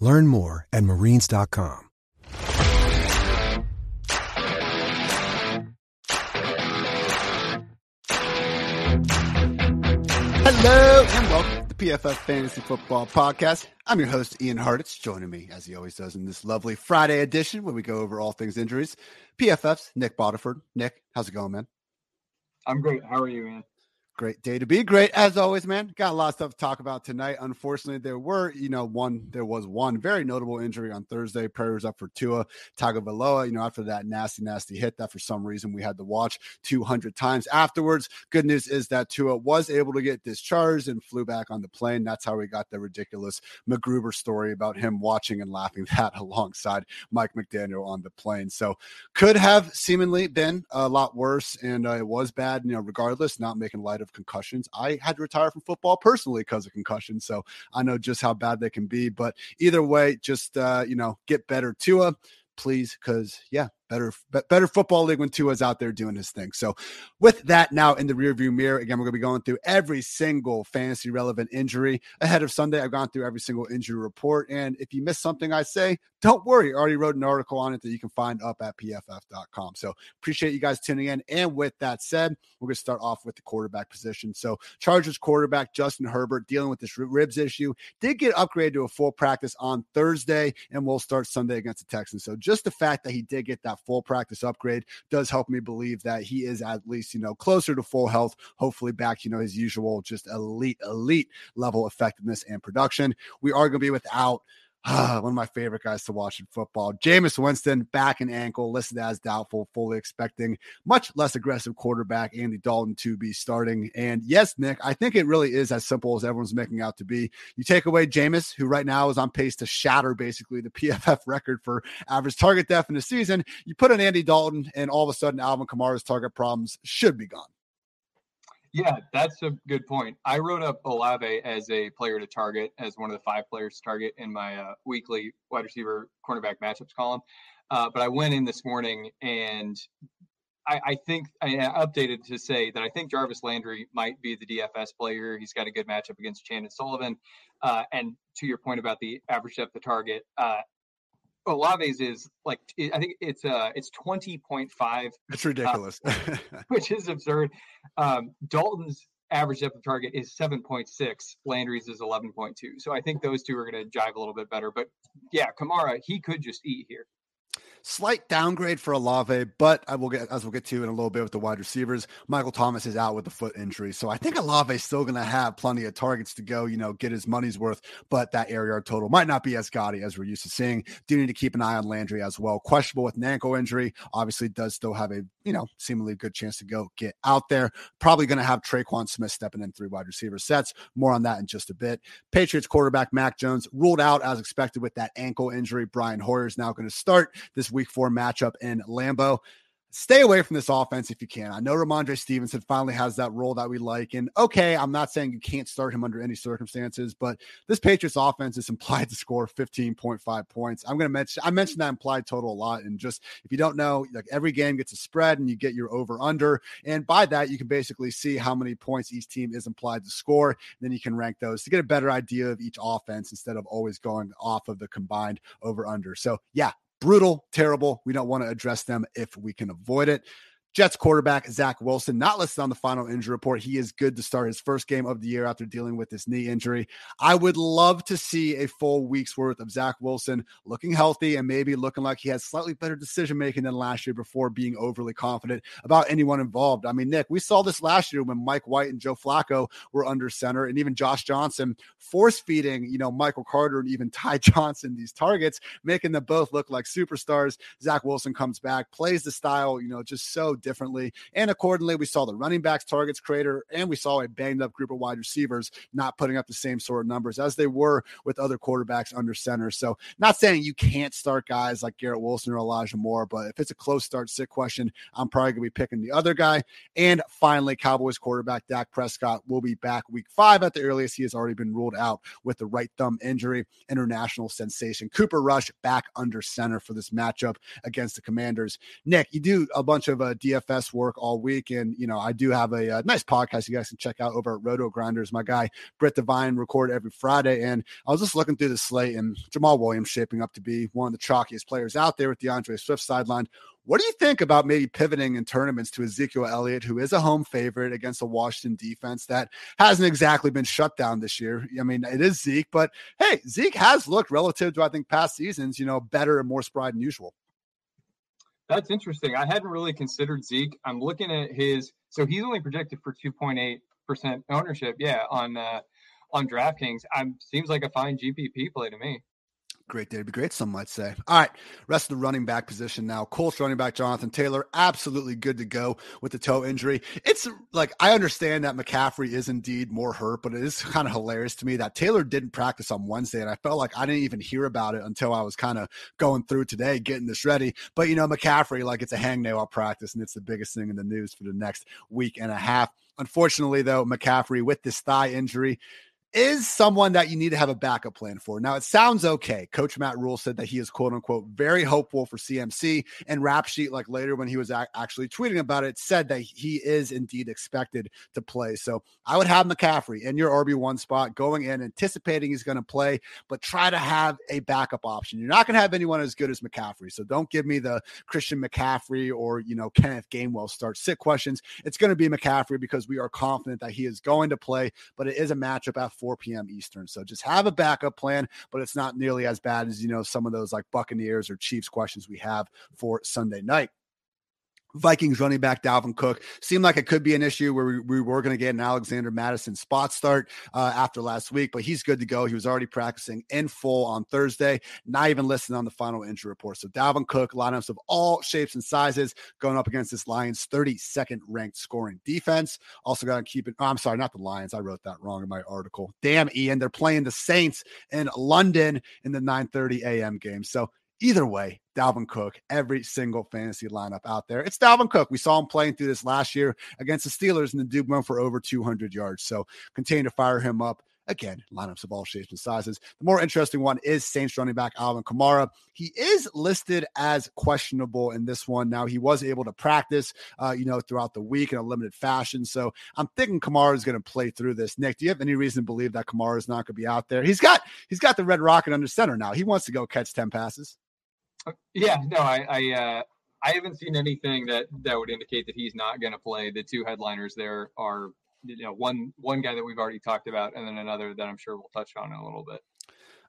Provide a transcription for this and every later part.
Learn more at marines.com. Hello and welcome to the PFF Fantasy Football Podcast. I'm your host, Ian Hartitz, joining me as he always does in this lovely Friday edition where we go over all things injuries. PFF's Nick Botiford. Nick, how's it going, man? I'm great. How are you, man? Great day to be great as always, man. Got a lot of stuff to talk about tonight. Unfortunately, there were, you know, one there was one very notable injury on Thursday. Prayers up for Tua Tagovailoa. You know, after that nasty, nasty hit that for some reason we had to watch 200 times afterwards. Good news is that Tua was able to get discharged and flew back on the plane. That's how we got the ridiculous McGruber story about him watching and laughing that alongside Mike McDaniel on the plane. So could have seemingly been a lot worse, and uh, it was bad. You know, regardless, not making light of of concussions. I had to retire from football personally because of concussions, so I know just how bad they can be. But either way, just uh, you know, get better Tua, please, because yeah, better better football league when Tua's out there doing his thing. So with that now in the rearview mirror, again, we're gonna be going through every single fantasy relevant injury ahead of Sunday. I've gone through every single injury report. And if you miss something I say, don't worry. I already wrote an article on it that you can find up at pff.com. So appreciate you guys tuning in. And with that said, we're gonna start off with the quarterback position. So Chargers quarterback Justin Herbert dealing with this ribs issue did get upgraded to a full practice on Thursday and will start Sunday against the Texans. So just the fact that he did get that full practice upgrade does help me believe that he is at least, you know, closer to full health, hopefully back, you know, his usual just elite, elite level effectiveness and production. We are going to be without Ah, one of my favorite guys to watch in football. Jameis Winston, back and ankle, listed as doubtful, fully expecting much less aggressive quarterback Andy Dalton to be starting. And yes, Nick, I think it really is as simple as everyone's making out to be. You take away Jameis, who right now is on pace to shatter basically the PFF record for average target depth in the season. You put in Andy Dalton, and all of a sudden, Alvin Kamara's target problems should be gone. Yeah, that's a good point. I wrote up Olave as a player to target, as one of the five players to target in my uh, weekly wide receiver cornerback matchups column. Uh, but I went in this morning and I, I, think I updated to say that I think Jarvis Landry might be the DFS player. He's got a good matchup against Chandon Sullivan. Uh, and to your point about the average depth of target, uh, Olave's is like I think it's uh it's twenty point five. It's ridiculous, uh, which is absurd. Um, Dalton's average depth of target is seven point six. Landry's is eleven point two. So I think those two are going to jive a little bit better. But yeah, Kamara he could just eat here. Slight downgrade for Olave, but I will get as we'll get to in a little bit with the wide receivers. Michael Thomas is out with the foot injury, so I think Olave is still going to have plenty of targets to go. You know, get his money's worth, but that area total might not be as gaudy as we're used to seeing. Do need to keep an eye on Landry as well. Questionable with an ankle injury, obviously does still have a you know seemingly good chance to go get out there. Probably going to have Tre'Quan Smith stepping in three wide receiver sets. More on that in just a bit. Patriots quarterback Mac Jones ruled out as expected with that ankle injury. Brian Hoyer is now going to start this week four matchup in Lambeau stay away from this offense if you can. I know Rhamondre Stevenson finally has that role that we like. And okay, I'm not saying you can't start him under any circumstances, but this Patriots offense is implied to score 15.5 points. I'm going to mention, I mentioned that implied total a lot. And just if you don't know, like every game gets a spread and you get your over under. And by that, you can basically see how many points each team is implied to score. Then you can rank those to get a better idea of each offense instead of always going off of the combined over under. So yeah, brutal, terrible. We don't want to address them if we can avoid it. Jets quarterback Zach Wilson, not listed on the final injury report. He is good to start his first game of the year after dealing with this knee injury. I would love to see a full week's worth of Zach Wilson looking healthy and maybe looking like he has slightly better decision making than last year before being overly confident about anyone involved. I mean, Nick, we saw this last year when Mike White and Joe Flacco were under center, and even Josh Johnson force feeding, you know, Michael Carter and even Ty Johnson these targets, making them both look like superstars. Zach Wilson comes back, plays the style, you know, just so differently. And accordingly, we saw the running backs targets crater, and we saw a banged up group of wide receivers not putting up the same sort of numbers as they were with other quarterbacks under center. So, not saying you can't start guys like Garrett Wilson or Elijah Moore, but if it's a close start sit question, I'm probably going to be picking the other guy. And finally, Cowboys quarterback Dak Prescott will be back week five at the earliest. He has already been ruled out with the right thumb injury. International sensation Cooper Rush back under center for this matchup against the Commanders. Nick, you do a bunch of uh, DFS work all week, and you know I do have a, a, uh, nice podcast you guys can check out over at Roto Grinders. My guy Britt Devine record every Friday, and I was just looking through the slate, and Jamaal Williams shaping up to be one of the chalkiest players out there with D'Andre Swift sideline. What do you think about maybe pivoting in tournaments to Ezekiel Elliott, who is a home favorite against a Washington defense that hasn't exactly been shut down this year? I mean, it is Zeke, but hey, Zeke has looked relative to I think past seasons, you know, better and more spry than usual. That's interesting. I hadn't really considered Zeke. I'm looking at his so he's only projected for 2.8 percent ownership. Yeah, on uh, on DraftKings, I'm seems like a fine GPP play to me. Great day to be great, some might say. All right, rest of the running back position now. Colts running back Jonathan Taylor, absolutely good to go with the toe injury. It's like I understand that McCaffrey is indeed more hurt, but it is kind of hilarious to me that Taylor didn't practice on Wednesday, and I felt like I didn't even hear about it until I was kind of going through today, getting this ready. But you know, McCaffrey, like it's a hangnail at practice, and it's the biggest thing in the news for the next week and a half. Unfortunately, though, McCaffrey with this thigh injury is someone that you need to have a backup plan for. Now, it sounds okay. Coach Matt Rhule said that he is quote unquote very hopeful for CMC. And Rap Sheet, like later when he was a- actually tweeting about it, said that he is indeed expected to play. So I would have McCaffrey in your RB1 spot going in, anticipating he's going to play, but try to have a backup option. You're not going to have anyone as good as McCaffrey. So don't give me the Christian McCaffrey or, you know, Kenneth Gainwell start sit questions. It's going to be McCaffrey because we are confident that he is going to play, but it is a matchup at 4 p.m. Eastern. So just have a backup plan, but it's not nearly as bad as, you know, some of those like Buccaneers or Chiefs questions we have for Sunday night. Vikings running back Dalvin Cook seemed like it could be an issue where we, we were going to get an Alexander Mattison spot start uh, after last week, but he's good to go. He was already practicing in full on Thursday, not even listed on the final injury report. So Dalvin Cook, lineups of all shapes and sizes going up against this Lions 32nd ranked scoring defense. Also got to keep it. Oh, I'm sorry, not the Lions. I wrote that wrong in my article. Damn, Ian. They're playing the Saints in London in the 9:30 a.m. game. So Either way, Dalvin Cook, every single fantasy lineup out there. It's Dalvin Cook. We saw him playing through this last year against the Steelers, and the dude went for over 200 yards. So continue to fire him up. Again, lineups of all shapes and sizes. The more interesting one is Saints running back Alvin Kamara. He is listed as questionable in this one. Now he was able to practice, uh, you know, throughout the week in a limited fashion. So I'm thinking Kamara is going to play through this. Nick, do you have any reason to believe that Kamara is not going to be out there? He's got he's got the red rocket under center now. He wants to go catch ten passes. Yeah, no, I I, uh, I haven't seen anything that that would indicate that he's not going to play. The two headliners there are you know one one guy that we've already talked about, and then another that I'm sure we'll touch on in a little bit.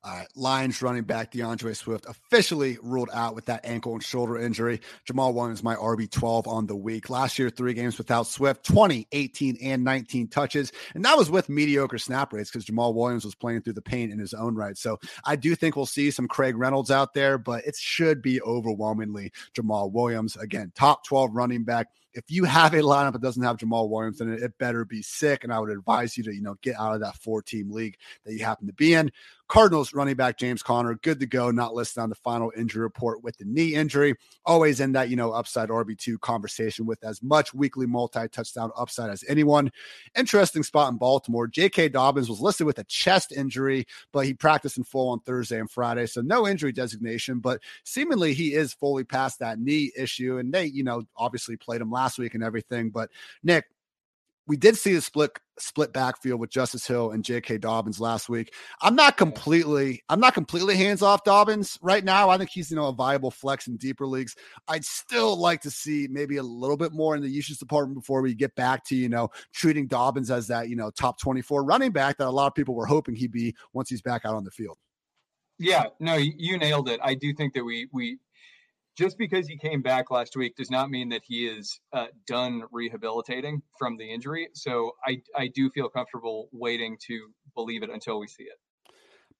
All right, Lions running back D'Andre Swift officially ruled out with that ankle and shoulder injury. Jamaal Williams, my RB12 on the week. Last year, three games without Swift, 20, 18, and 19 touches. And that was with mediocre snap rates because Jamaal Williams was playing through the pain in his own right. So I do think we'll see some Craig Reynolds out there, but it should be overwhelmingly Jamaal Williams. Again, top 12 running back if you have a lineup that doesn't have Jamaal Williams then it, it better be sick. And I would advise you to, you know, get out of that four team league that you happen to be in. Cardinals running back James Conner, good to go, not listed on the final injury report with the knee injury. Always in that, you know, upside RB2 conversation with as much weekly multi touchdown upside as anyone. Interesting spot in Baltimore. J.K. Dobbins was listed with a chest injury, but he practiced in full on Thursday and Friday. So no injury designation, but seemingly he is fully past that knee issue. And they, you know, obviously played him last week and everything. But Nick, we did see the split split backfield with Justice Hill and J.K. Dobbins last week. I'm not completely, I'm not completely hands off Dobbins right now. I think he's you know a viable flex in deeper leagues. I'd still like to see maybe a little bit more in the usage department before we get back to you know treating Dobbins as that you know top 24 running back that a lot of people were hoping he'd be once he's back out on the field. Yeah, no, you nailed it. I do think that we we just because he came back last week does not mean that he is uh, done rehabilitating from the injury. So I I do feel comfortable waiting to believe it until we see it.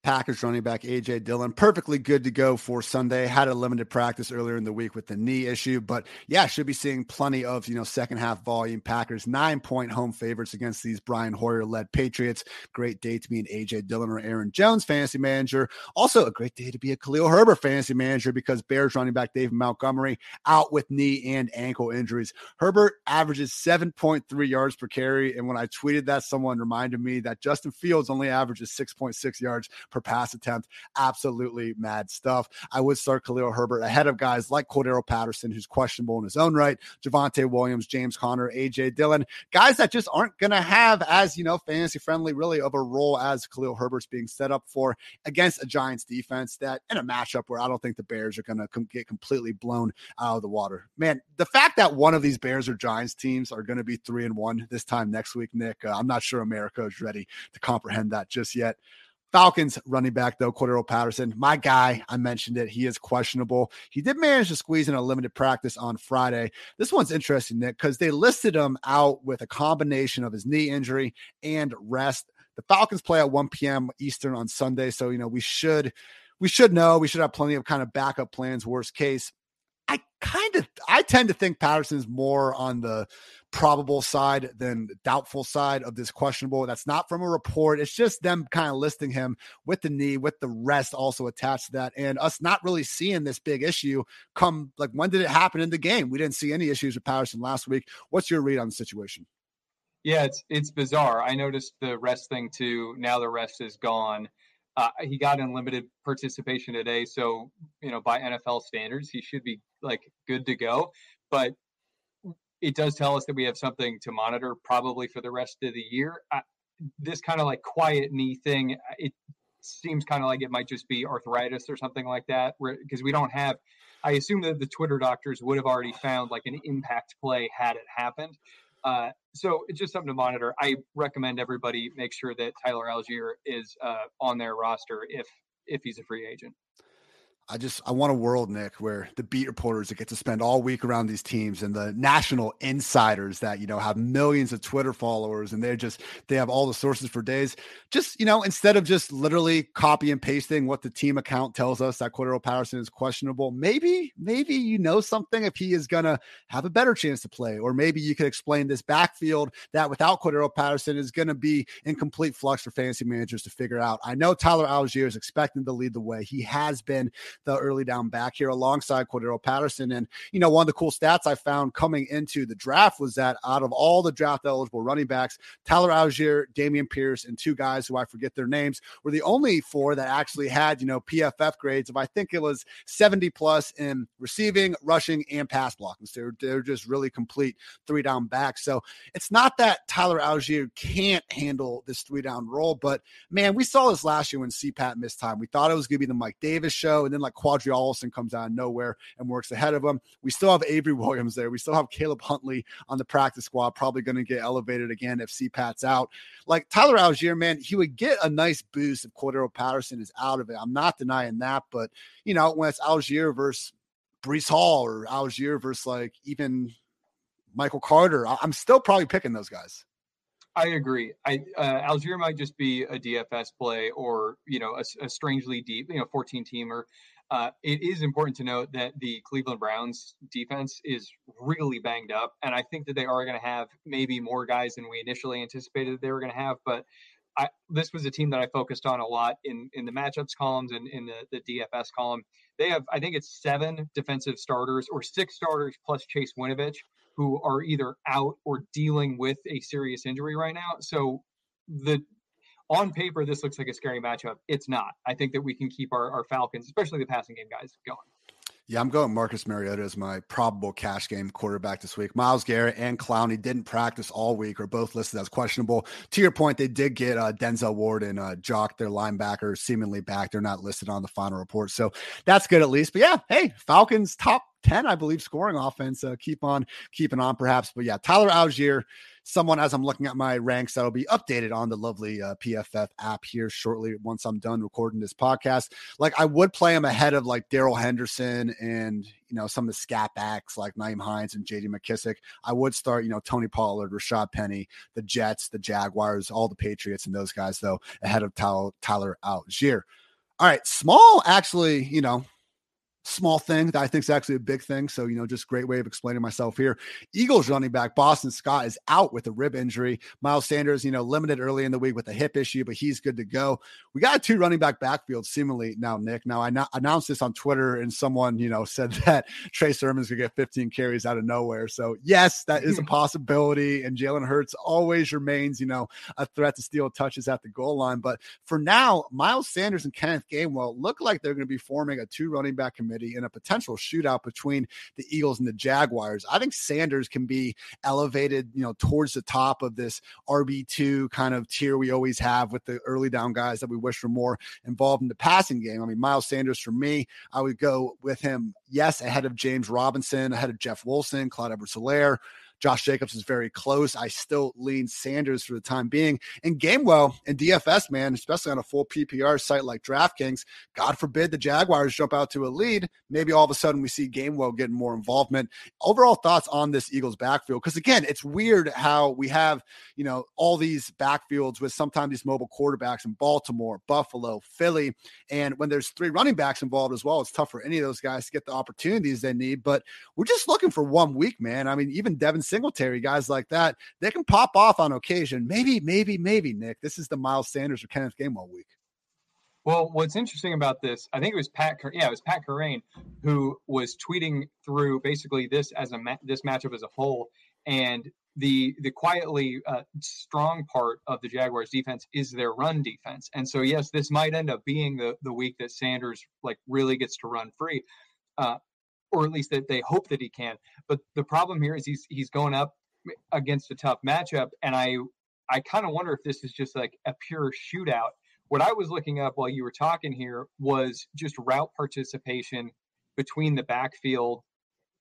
Packers running back AJ Dillon, perfectly good to go for Sunday. Had a limited practice earlier in the week with the knee issue, but yeah, should be seeing plenty of you know second half volume. Packers nine point home favorites against these Brian Hoyer led Patriots. Great day to be an AJ Dillon or Aaron Jones fantasy manager. Also a great day to be a Khalil Herbert fantasy manager because Bears running back David Montgomery out with knee and ankle injuries. Herbert averages seven point three yards per carry, and when I tweeted that, someone reminded me that Justin Fields only averages six point six yards per pass attempt. Absolutely mad stuff. I would start Khalil Herbert ahead of guys like Cordarrelle Patterson, who's questionable in his own right, Javonte Williams, James Conner, AJ Dillon, guys that just aren't going to have as, you know, fantasy friendly really of a role as Khalil Herbert's being set up for against a Giants defense that in a matchup where I don't think the Bears are going to com- get completely blown out of the water. Man, the fact that one of these Bears or Giants teams are going to be three and one this time next week, Nick, uh, I'm not sure America is ready to comprehend that just yet. Falcons running back, though, Cordarrelle Patterson, my guy, I mentioned it. He is questionable. He did manage to squeeze in a limited practice on Friday. This one's interesting, Nick, because they listed him out with a combination of his knee injury and rest. The Falcons play at 1 p.m. Eastern on Sunday. So, you know, we should we should know we should have plenty of kind of backup plans, worst case. I kind of I tend to think Patterson's more on the probable side than doubtful side of this questionable. That's not from a report. It's just them kind of listing him with the knee, with the rest also attached to that, and us not really seeing this big issue come. Like when did it happen in the game? We didn't see any issues with Patterson last week. What's your read on the situation? Yeah, it's it's bizarre. I noticed the rest thing too. Now the rest is gone. Uh, he got unlimited participation today, so you know by NFL standards, he should be like good to go. But it does tell us that we have something to monitor probably for the rest of the year. Uh, this kind of like quiet knee thing, it seems kind of like it might just be arthritis or something like that, because we don't have. I assume that the Twitter doctors would have already found like an impact play had it happened. Uh, so it's just something to monitor. I recommend everybody make sure that Tyler Allgeier is uh, on their roster if if he's a free agent. I just I want a world, Nick, where the beat reporters that get to spend all week around these teams and the national insiders that you know have millions of Twitter followers and they're just they have all the sources for days. Just you know, instead of just literally copy and pasting what the team account tells us that Cordarrelle Patterson is questionable, maybe maybe you know something if he is gonna have a better chance to play, or maybe you could explain this backfield that without Cordarrelle Patterson is gonna be in complete flux for fantasy managers to figure out. I know Tyler Allgeier is expecting to lead the way. He has been the early down back here alongside Cordarrelle Patterson. And, you know, one of the cool stats I found coming into the draft was that out of all the draft eligible running backs, Tyler Allgeier, Dameon Pierce, and two guys who I forget their names were the only four that actually had, you know, PFF grades of I think it was 70 plus in receiving, rushing, and pass blocking. So they're, they're just really complete three down backs. So it's not that Tyler Allgeier can't handle this three down role, but man, we saw this last year when CPAT missed time. We thought it was going to be the Mike Davis show, and then like Qadree Ollison comes out of nowhere and works ahead of him. We still have Avery Williams there. We still have Caleb Huntley on the practice squad, probably going to get elevated again if CPAT's out. Like Tyler Allgeier, man, he would get a nice boost if Cordarrelle Patterson is out of it. I'm not denying that, but you know, when it's Allgeier versus Breece Hall or Allgeier versus like even Michael Carter, I'm still probably picking those guys. I agree. I uh, Allgeier might just be a DFS play or you know a, a strangely deep, you know, 14 teamer. Uh, it is important to note that the Cleveland Browns defense is really banged up, and I think that they are going to have maybe more guys than we initially anticipated they were going to have. But I, this was a team that I focused on a lot in in the matchups columns and in the, the DFS column. They have, I think, it's seven defensive starters or six starters plus Chase Winovich who are either out or dealing with a serious injury right now. So the on paper, this looks like a scary matchup. It's not. I think that we can keep our, our Falcons, especially the passing game guys, going. Yeah, I'm going Marcus Mariota as my probable cash game quarterback this week. Myles Garrett and Clowney didn't practice all week, or both listed as questionable. To your point, they did get uh, Denzel Ward and uh, Jock, their linebacker, seemingly back. They're not listed on the final report, so that's good at least. But yeah, hey, Falcons top 10, I believe, scoring offense. Uh, keep on keeping on, perhaps. But yeah, Tyler Allgeier someone as I'm looking at my ranks that'll be updated on the lovely uh, PFF app here shortly once I'm done recording this podcast. Like I would play him ahead of like Darrell Henderson and you know some of the scat backs like Nyheim Hines and JD McKissic. I would start you know Tony Pollard, Rashaad Penny, the Jets, the Jaguars, all the Patriots and those guys though ahead of Tyler, Tyler Allgeier. All right, small actually, you know, small thing that I think is actually a big thing. So, you know, just great way of explaining myself here. Eagles running back Boston Scott is out with a rib injury. Miles Sanders, you know, limited early in the week with a hip issue, but he's good to go. We got a two running back backfield seemingly now, Nick. Now, I announced this on Twitter and someone, you know, said that Trey Sermon's going to get 15 carries out of nowhere. So, yes, that is a possibility. And Jalen Hurts always remains, you know, a threat to steal touches at the goal line. But for now, Miles Sanders and Kenneth Gainwell look like they're going to be forming a two running back committee committee in a potential shootout between the Eagles and the Jaguars. I think Sanders can be elevated, you know, towards the top of this RB2 kind of tier we always have with the early down guys that we wish were more involved in the passing game. I mean, Miles Sanders for me, I would go with him, yes, ahead of James Robinson, ahead of Jeff Wilson, Clyde Edwards Helaire. Josh Jacobs is very close. I still lean Sanders for the time being. And Gainwell and DFS, man, especially on a full PPR site like DraftKings, God forbid the Jaguars jump out to a lead. Maybe all of a sudden we see Gainwell getting more involvement. Overall thoughts on this Eagles backfield? Because again, it's weird how we have, you know, all these backfields with sometimes these mobile quarterbacks in Baltimore, Buffalo, Philly. And when there's three running backs involved as well, it's tough for any of those guys to get the opportunities they need. But we're just looking for one week, man. I mean, even Devin Singletary, guys like that, they can pop off on occasion. Maybe, maybe, maybe, Nick, this is the Miles Sanders or Kenneth Gainwell week. Well, what's interesting about this, I think it was Pat. Yeah, it was Pat Kerrane who was tweeting through basically this as a ma- this matchup as a whole, and the the quietly uh, strong part of the Jaguars defense is their run defense. And so, yes, this might end up being the the week that Sanders like really gets to run free. Uh, or at least that they hope that he can. But the problem here is he's he's going up against a tough matchup, and I I kind of wonder if this is just like a pure shootout. What I was looking up while you were talking here was just route participation between the backfield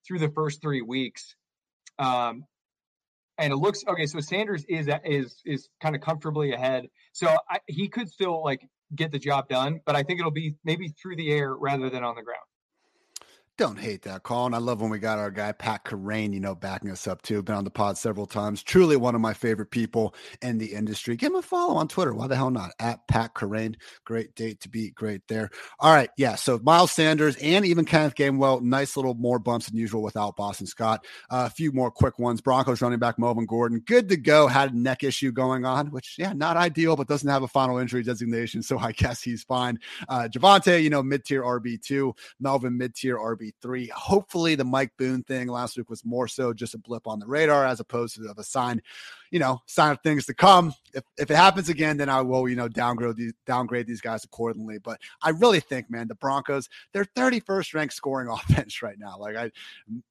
through the first three weeks. Um, and it looks okay. So Sanders is is is kind of comfortably ahead. So I, he could still like get the job done, but I think it'll be maybe through the air rather than on the ground. Don't hate that, call. And I love when we got our guy Pat Kerrane, you know, backing us up too. Been on the pod several times. Truly one of my favorite people in the industry. Give him a follow on Twitter. Why the hell not? At Pat Kerrane. Great date to beat. Great there. All right. Yeah. So Miles Sanders and even Kenneth Gainwell, nice little more bumps than usual without Boston Scott. Uh, a few more quick ones. Broncos running back Melvin Gordon, good to go. Had a neck issue going on, which, yeah, not ideal, but doesn't have a final injury designation. So I guess he's fine. Uh, Javonte, you know, mid tier RB2. Melvin, mid tier RB3. Hopefully the Mike Boone thing last week was more so just a blip on the radar as opposed to of a sign, you know, sign of things to come. If, if it happens again, then I will, you know, downgrade these downgrade these guys accordingly. But I really think, man, the Broncos, they're 31st ranked scoring offense right now. Like I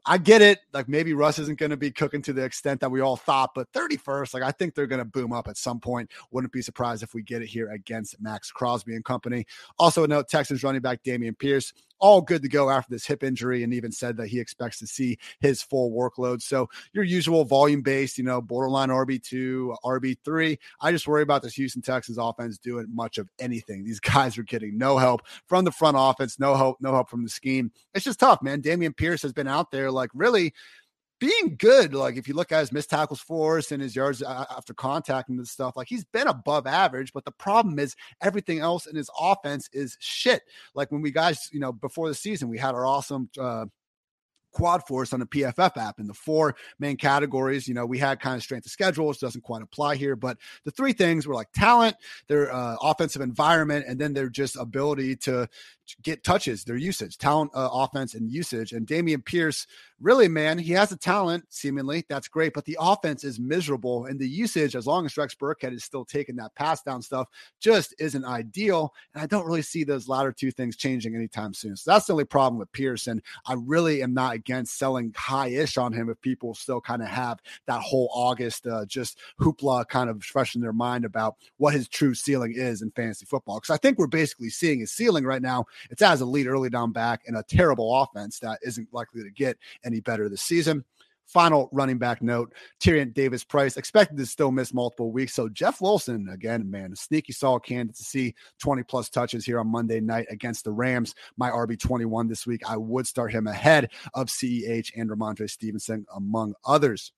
I get it. Like maybe Russ isn't going to be cooking to the extent that we all thought, but 31st, like I think they're going to boom up at some point. Wouldn't be surprised if we get it here against Maxx Crosby and company. Also, a note Texans running back Dameon Pierce, all good to go after this hip injury and even said that he expects to see his full workload. So your usual volume based, you know, borderline RB2, RB3. I just worry about this Houston Texans offense doing much of anything. These guys are getting no help from the front offense, no help, no help from the scheme. It's just tough, man. Dameon Pierce has been out there like really being good. Like if you look at his missed tackles force and his yards after contact and stuff, like he's been above average. But the problem is everything else in his offense is shit. Like when we guys, you know, before the season, we had our awesome uh, quad force on the PFF app. In the four main categories, you know, we had kind of strength of schedule, which doesn't quite apply here, but the three things were like talent, their uh, offensive environment, and then their just ability to get touches, their usage, talent, uh, offense, and usage. And Dameon Pierce, really, man, he has a talent, seemingly. That's great. But the offense is miserable. And the usage, as long as Rex Burkhead is still taking that pass down stuff, just isn't ideal. And I don't really see those latter two things changing anytime soon. So that's the only problem with Pierce. And I really am not against selling high ish on him if people still kind of have that whole August uh, just hoopla kind of fresh in their mind about what his true ceiling is in fantasy football. Because I think we're basically seeing his ceiling right now. It's as a lead early down back and a terrible offense that isn't likely to get any better this season. Final running back note Tyrion Davis Price expected to still miss multiple weeks. So, Jeff Wilson, again, man, a sneaky solid candidate to see 20 plus touches here on Monday night against the Rams. My RB21 this week. I would start him ahead of CEH and Rhamondre Stevenson, among others.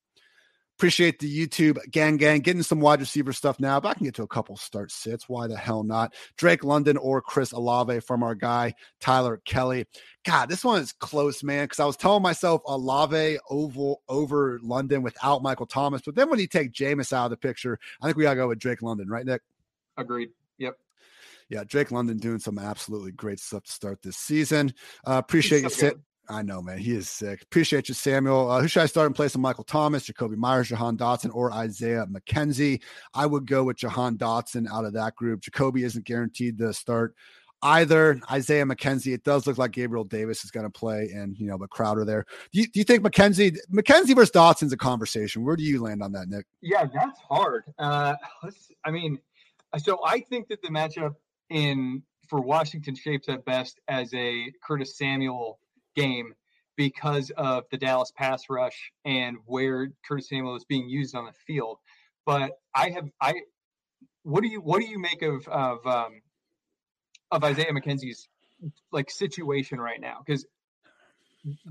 Appreciate the YouTube gang gang getting some wide receiver stuff now, but I can get to a couple start sits. Why the hell not? Drake London or Chris Olave from our guy Tyler Kelly. God, this one is close, man. Because I was telling myself Olave over over London without Michael Thomas, but then when you take Jameis out of the picture, I think we gotta go with Drake London, right, Nick? Agreed. Yep. Yeah, Drake London doing some absolutely great stuff to start this season. Uh, appreciate you sit. I know, man. He is sick. Appreciate you, Samuel. Uh, who should I start in place of Michael Thomas, Jakobi Meyers, Jahan Dotson, or Isaiah McKenzie? I would go with Jahan Dotson out of that group. Jakobi isn't guaranteed to start either. Isaiah McKenzie, it does look like Gabriel Davis is going to play, and you know, but Crowder there. Do you, do you think McKenzie, McKenzie versus Dotson's a conversation? Where do you land on that, Nick? Yeah, that's hard. Uh, I mean, so I think that the matchup in for Washington shapes at best as a Curtis Samuel game because of the Dallas pass rush and where Curtis Samuel is being used on the field. But I have I what do you what do you make of of um, of Isaiah McKenzie's like situation right now? Because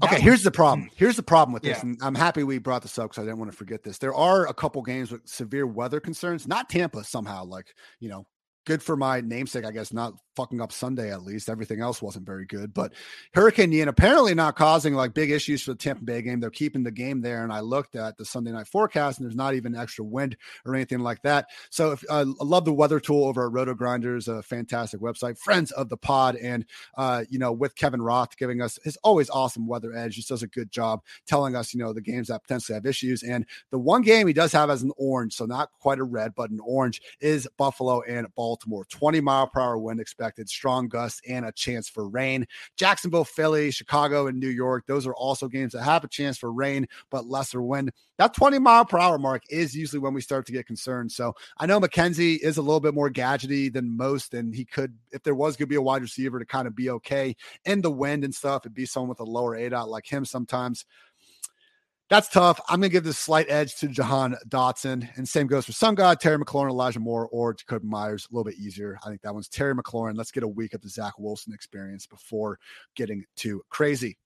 Okay, here's the problem. Here's the problem with this, yeah. and I'm happy we brought this up because I didn't want to forget this. There are a couple games with severe weather concerns. Not Tampa somehow, like you know, good for my namesake, I guess, not fucking up Sunday at least. Everything else wasn't very good. But Hurricane Ian apparently not causing like big issues for the Tampa Bay game. They're keeping the game there. And I looked at the Sunday night forecast and there's not even extra wind or anything like that. So if, uh, I love the weather tool over at Roto Grinders, a fantastic website, friends of the pod. And, uh, you know, with Kevin Roth giving us his always awesome weather edge, just does a good job telling us, you know, the games that potentially have issues. And the one game he does have as an orange, so not quite a red, but an orange is Buffalo and Baltimore. 20 mile per hour wind expected, strong gusts, and a chance for rain. Jacksonville, Philly, Chicago, and New York, those are also games that have a chance for rain, but lesser wind. That 20 mile per hour mark is usually when we start to get concerned. So I know McKenzie is a little bit more gadgety than most, and he could, if there was going to be a wide receiver to kind of be okay in the wind and stuff, it'd be someone with a lower aDOT like him sometimes that's tough. I'm going to give this slight edge to Jahan Dotson. And same goes for Sun God, Terry McLaurin, Elijah Moore, or Jakobi Meyers. A little bit easier. I think that one's Terry McLaurin. Let's get a week of the Zach Wilson experience before getting too crazy.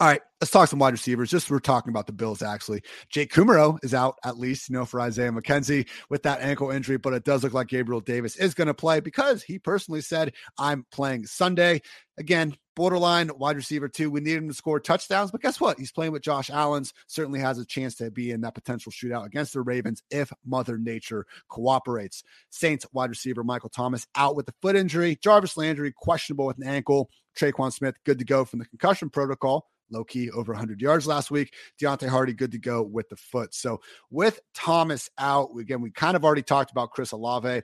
All right, let's talk some wide receivers. Just we're talking about the Bills actually. Jake Kumerow is out at least, you know, for Isaiah McKenzie with that ankle injury, but it does look like Gabriel Davis is going to play because he personally said, I'm playing Sunday. Again, borderline wide receiver too. We need him to score touchdowns, but guess what? He's playing with Josh Allen's. Certainly has a chance to be in that potential shootout against the Ravens if Mother Nature cooperates. Saints wide receiver Michael Thomas out with the foot injury. Jarvis Landry questionable with an ankle. Tre'Quan Smith good to go from the concussion protocol low key over 100 yards last week. Deonte Harty, good to go with the foot. So with Thomas out, again, we kind of already talked about Chris Olave.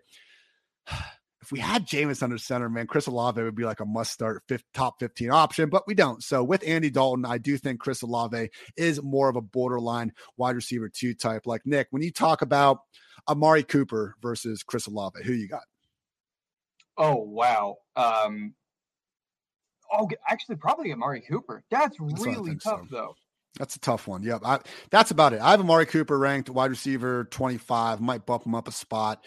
If we had Jameis under center, man, Chris Olave would be like a must start fifth, top 15 option, but we don't. So with Andy Dalton, I do think Chris Olave is more of a borderline wide receiver two type. Like Nick, when you talk about Amari Cooper versus Chris Olave, who you got? Oh, wow. Um, Oh, actually, probably Amari Cooper. That's, that's really tough, so. though. That's a tough one. Yep. I, that's about it. I have Amari Cooper ranked wide receiver 25, might bump him up a spot.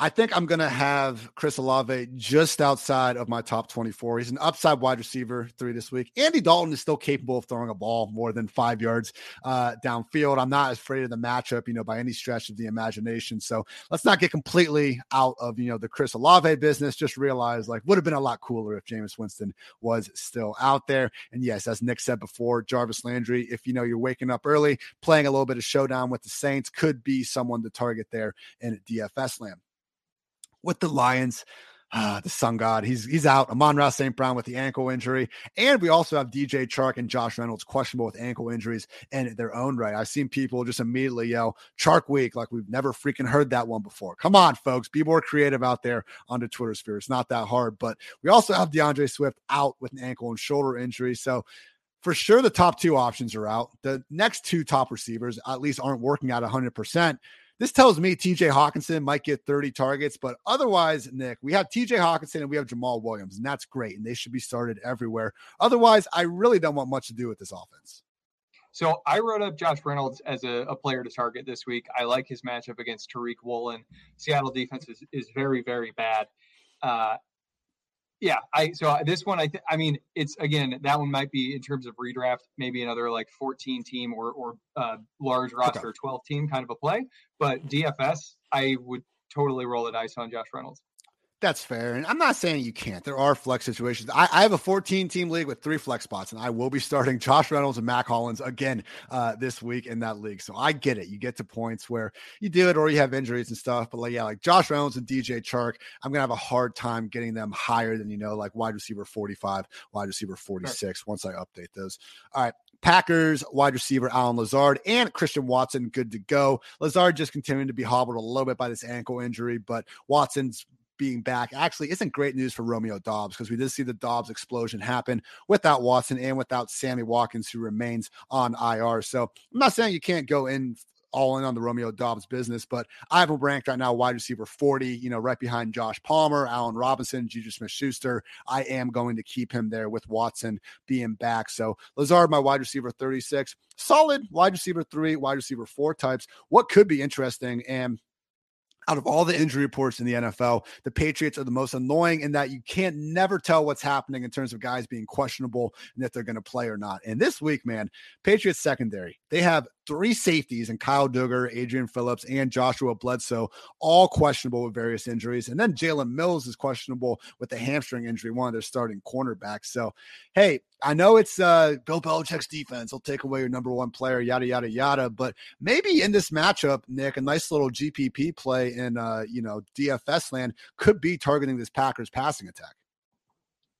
I think I'm going to have Chris Olave just outside of my top 24. He's an upside wide receiver three this week. Andy Dalton is still capable of throwing a ball more than five yards uh, downfield. I'm not afraid of the matchup, you know, by any stretch of the imagination. So let's not get completely out of, you know, the Chris Olave business. Just realize like would have been a lot cooler if Jameis Winston was still out there. And yes, as Nick said before, Jarvis Landry, if you know you're waking up early, playing a little bit of showdown with the Saints, could be someone to target there in DFS land with the Lions. uh, the sun god. He's he's out. Amon-Ra St. Brown with the ankle injury. And we also have DJ Chark and Josh Reynolds questionable with ankle injuries in their own right. I've seen people just immediately yell Chark week like we've never freaking heard that one before. Come on, folks. Be more creative out there on the Twitter sphere. It's not that hard. But we also have D'Andre Swift out with an ankle and shoulder injury. So for sure the top two options are out. The next two top receivers at least aren't working at 100%. This tells me TJ Hockenson might get 30 targets, but otherwise, Nick, we have TJ Hockenson and we have Jamaal Williams, and that's great. And they should be started everywhere. Otherwise, I really don't want much to do with this offense. So I wrote up Josh Reynolds as a, a, player to target this week. I like his matchup against Tariq Woolen. Seattle defense is, is very, very bad. Uh, yeah, I so this one I th- I mean it's again that one might be in terms of redraft maybe another like 14 team or or uh, large roster okay. 12 team kind of a play, but DFS I would totally roll the dice on Josh Reynolds. That's fair. And I'm not saying you can't. There are flex situations. I, I, have a 14 team league with three flex spots, and I will be starting Josh Reynolds and Mack Hollins again uh, this week in that league. So I get it. You get to points where you do it or you have injuries and stuff. But like, yeah, like Josh Reynolds and DJ Chark, I'm going to have a hard time getting them higher than, you know, like wide receiver 45, wide receiver 46 once I update those. All right. Packers wide receiver Allen Lazard and Christian Watson good to go. Lazard just continuing to be hobbled a little bit by this ankle injury, but Watson's being back actually isn't great news for Romeo Doubs because we did see the Doubs explosion happen without Watson and without Sammy Watkins, who remains on IR. So I'm not saying you can't go in all in on the Romeo Doubs business, but I have him ranked right now wide receiver 40, you know, right behind Josh Palmer, Allen Robinson, Juju Smith Schuster. I am going to keep him there with Watson being back. So Lazard, my wide receiver 36, solid wide receiver three, wide receiver four types. What could be interesting and out of all the injury reports in the NFL, the Patriots are the most annoying in that you can't never tell what's happening in terms of guys being questionable and if they're going to play or not. And this week, man, Patriots secondary, they have three safeties and Kyle Dugger, Adrian Phillips, and Joshua Bledsoe, all questionable with various injuries. And then Jalen Mills is questionable with the hamstring injury, one of their starting cornerbacks. So, hey, I know it's uh, Bill Belichick's defense. He'll take away your number one player, yada, yada, yada. But maybe in this matchup, Nick, a nice little GPP play in, uh, you know, DFS land could be targeting this Packers passing attack.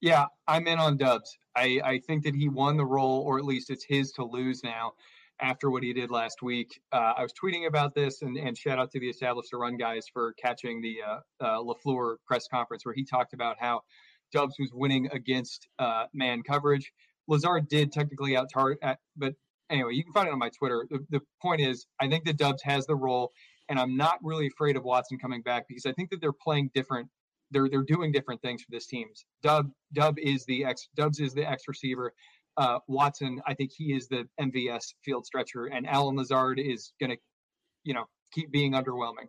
Yeah, I'm in on Doubs. I, I think that he won the role, or at least it's his to lose now after what he did last week. Uh, I was tweeting about this, and, and shout out to the Established to Run guys for catching the uh, uh, LaFleur press conference where he talked about how Doubs was winning against uh, man coverage. Lazard did technically out target, but anyway, you can find it on my Twitter. The, the point is, I think that Doubs has the role, and I'm not really afraid of Watson coming back because I think that they're playing different. They're they're doing different things for this team. Dub Dub is the X Doubs is the X receiver uh, Watson, I think he is the MVS field stretcher, and Alan Lazard is going to, you know, keep being underwhelming.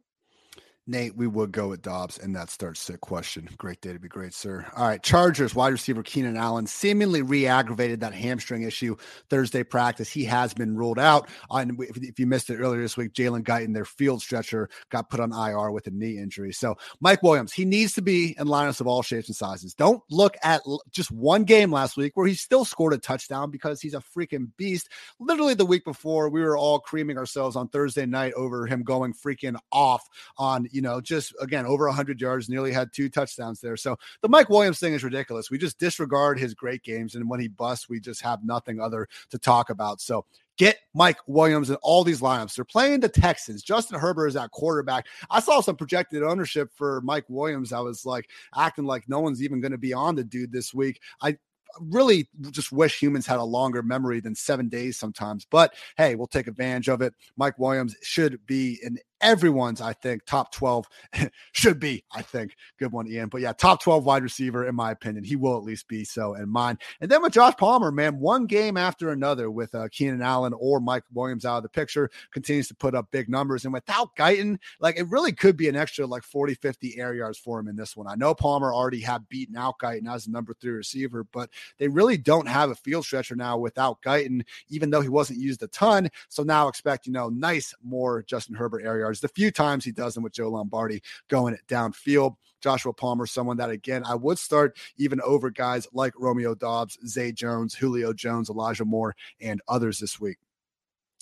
Nate, we would go with Doubs, and that starts the question. Great day to be great, sir. All right, Chargers wide receiver Keenan Allen seemingly re-aggravated that hamstring issue Thursday practice. He has been ruled out. And if you missed it earlier this week, Jalen Guyton, their field stretcher, got put on IR with a knee injury. So Mike Williams, he needs to be in lineups of all shapes and sizes. Don't look at just one game last week where he still scored a touchdown because he's a freaking beast. Literally the week before, we were all creaming ourselves on Thursday night over him going freaking off on you know, just again over 100 yards, nearly had two touchdowns there. So the Mike Williams thing is ridiculous. We just disregard his great games, and when he busts, we just have nothing other to talk about. So get Mike Williams in all these lineups. They're playing the Texans. Justin Herbert is at quarterback. I saw some projected ownership for Mike Williams. I was like acting like no one's even going to be on the dude this week. I really just wish humans had a longer memory than seven days sometimes. But hey, we'll take advantage of it. Mike Williams should be an everyone's, I think, top 12 should be, I think. Good one, Ian. But yeah, top 12 wide receiver, in my opinion. He will at least be so in mine. And then with Josh Palmer, man, one game after another with uh, Keenan Allen or Mike Williams out of the picture continues to put up big numbers. And without Guyton, like it really could be an extra like 40, 50 air yards for him in this one. I know Palmer already had beaten out Guyton as the number three receiver, but they really don't have a field stretcher now without Guyton, even though he wasn't used a ton. So now expect, you know, nice more Justin Herbert air yards yards. The few times he does them with Joe Lombardi going it downfield. Joshua Palmer, someone that again I would start even over guys like Romeo Doubs, Zay Jones, Julio Jones, Elijah Moore, and others this week.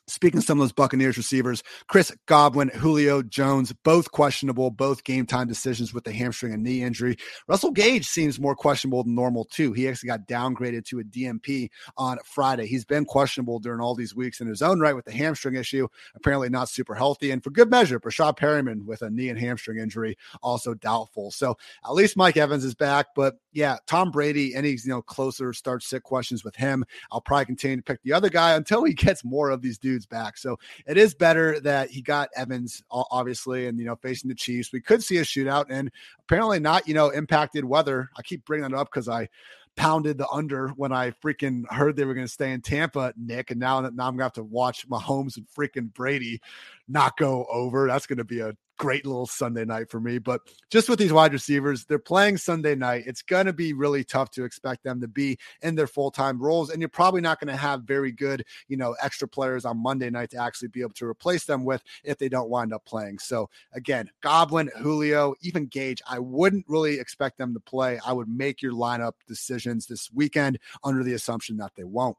Speaking of some of those Buccaneers receivers, Chris Godwin, Julio Jones, both questionable, both game time decisions with the hamstring and knee injury. Russell Gage seems more questionable than normal, too. He actually got downgraded to a DNP on Friday. He's been questionable during all these weeks in his own right with the hamstring issue, apparently not super healthy. And for good measure, Breshad Perriman with a knee and hamstring injury, also doubtful. So at least Mike Evans is back. But yeah, Tom Brady, any you know closer start sit questions with him. I'll probably continue to pick the other guy until he gets more of these dudes back. So it is better that he got Evans, obviously, and, you know, facing the Chiefs. We could see a shootout and apparently not, you know, impacted weather. I keep bringing that up because I pounded the under when I freaking heard they were going to stay in Tampa, Nick. And now, now I'm going to have to watch Mahomes and freaking Brady not go over. That's going to be a great little Sunday night for me. But just with these wide receivers, they're playing Sunday night. It's going to be really tough to expect them to be in their full time roles. And you're probably not going to have very good, you know, extra players on Monday night to actually be able to replace them with if they don't wind up playing. So again, Goblin, Julio, even Gage, I wouldn't really expect them to play. I would make your lineup decisions this weekend under the assumption that they won't.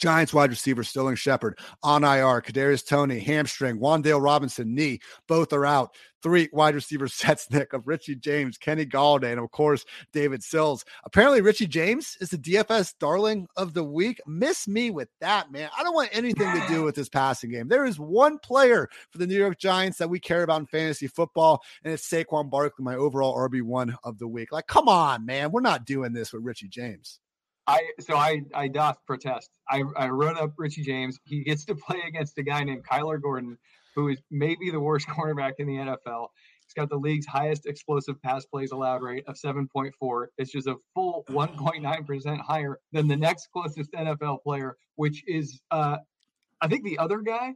Giants wide receiver Sterling Shepard on IR, Kadarius Toney, hamstring, Wan'Dale Robinson knee, both are out. Three wide receiver sets, Nick, of Richie James, Kenny Golladay, and of course David Sills. Apparently, Richie James is the DFS darling of the week. Miss me with that, man. I don't want anything to do with this passing game. There is one player for the New York Giants that we care about in fantasy football, and it's Saquon Barkley, my overall RB one of the week. Like, come on, man, we're not doing this with Richie James. I so I I doth protest. I I wrote up Richie James. He gets to play against a guy named Kyler Gordon, who is maybe the worst cornerback in the NFL. He's got the league's highest explosive pass plays allowed rate of 7.4. It's just a full 1.9% higher than the next closest NFL player, which is uh I think the other guy.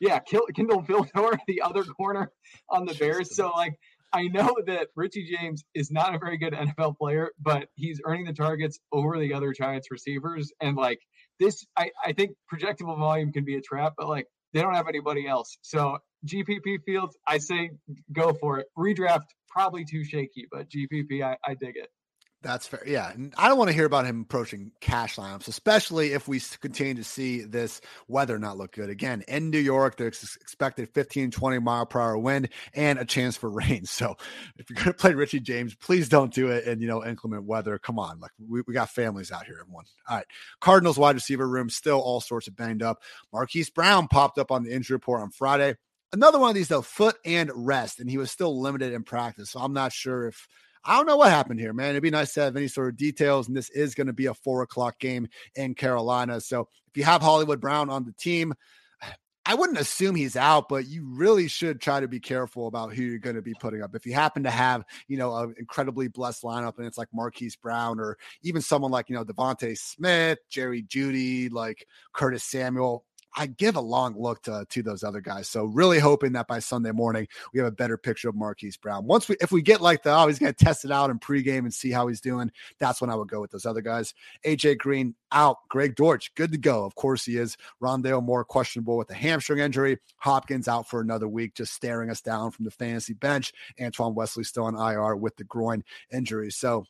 Yeah, Kindle Vildor, the other corner on the Bears. So like I know that Richie James is not a very good NFL player, but he's earning the targets over the other Giants receivers. And like this, I, I think projectable volume can be a trap, but like they don't have anybody else. So GPP fields, I say go for it. Redraft, probably too shaky, but GPP, I, I dig it. That's fair. Yeah. And I don't want to hear about him approaching cash lineups, especially if we continue to see this weather not look good. Again, in New York, there's expected 15, 20 mile per hour wind and a chance for rain. So if you're going to play Richie James, please don't do it in, you know, inclement weather. Come on. Like we, we got families out here, everyone. All right. Cardinals wide receiver room still all sorts of banged up. Marquise Brown popped up on the injury report on Friday. Another one of these, though, foot and rest, and he was still limited in practice. So I'm not sure if I don't know what happened here, man. It'd be nice to have any sort of details. And this is going to be a four o'clock game in Carolina. So if you have Hollywood Brown on the team, I wouldn't assume he's out, but you really should try to be careful about who you're going to be putting up. If you happen to have, you know, an incredibly blessed lineup and it's like Marquise Brown or even someone like, you know, DeVonta Smith, Jerry Jeudy, like Curtis Samuel, I give a long look to to those other guys. So really hoping that by Sunday morning we have a better picture of Marquise Brown. Once we if we get like the oh he's gonna test it out in pregame and see how he's doing, that's when I would go with those other guys. AJ Green out, Greg Dortch good to go. Of course he is. Rondale Moore questionable with a hamstring injury. Hopkins out for another week, just staring us down from the fantasy bench. Antoine Wesley still on IR with the groin injury. So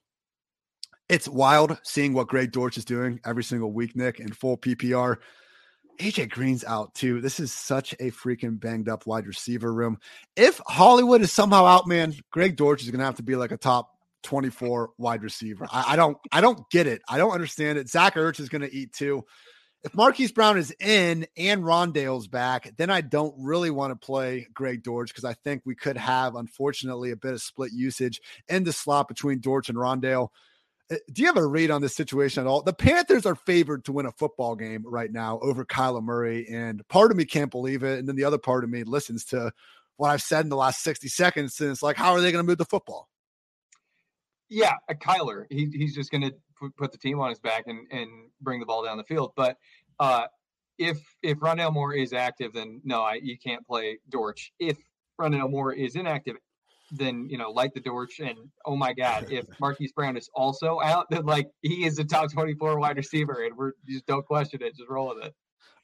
it's wild seeing what Greg Dortch is doing every single week, Nick, in full PPR. AJ Green's out too. This is such a freaking banged up wide receiver room. If Hollywood is somehow out, man, Greg Dortch is gonna have to be like a top 24 wide receiver. I, I don't I don't get it. I don't understand it. Zach Ertz is gonna eat too. If Marquise Brown is in and Rondale's back, then I don't really want to play Greg Dortch because I think we could have, unfortunately, a bit of split usage in the slot between Dortch and Rondale. Uh, do you have a read on this situation at all? The Panthers are favored to win a football game right now over Kyler Murray, and part of me can't believe it, and then the other part of me listens to what I've said in the last sixty seconds, and it's like, how are they going to move the football? Yeah, uh, Kyler, he, he's just going to put the team on his back and, and bring the ball down the field. But uh, if if Rondale Moore is active, then no, I, you can't play Dortch. If Rondale Moore is inactive, then you know light the torch and oh my god if marquise brown is also out then like he is a top 24 wide receiver and we're just don't question it just roll with it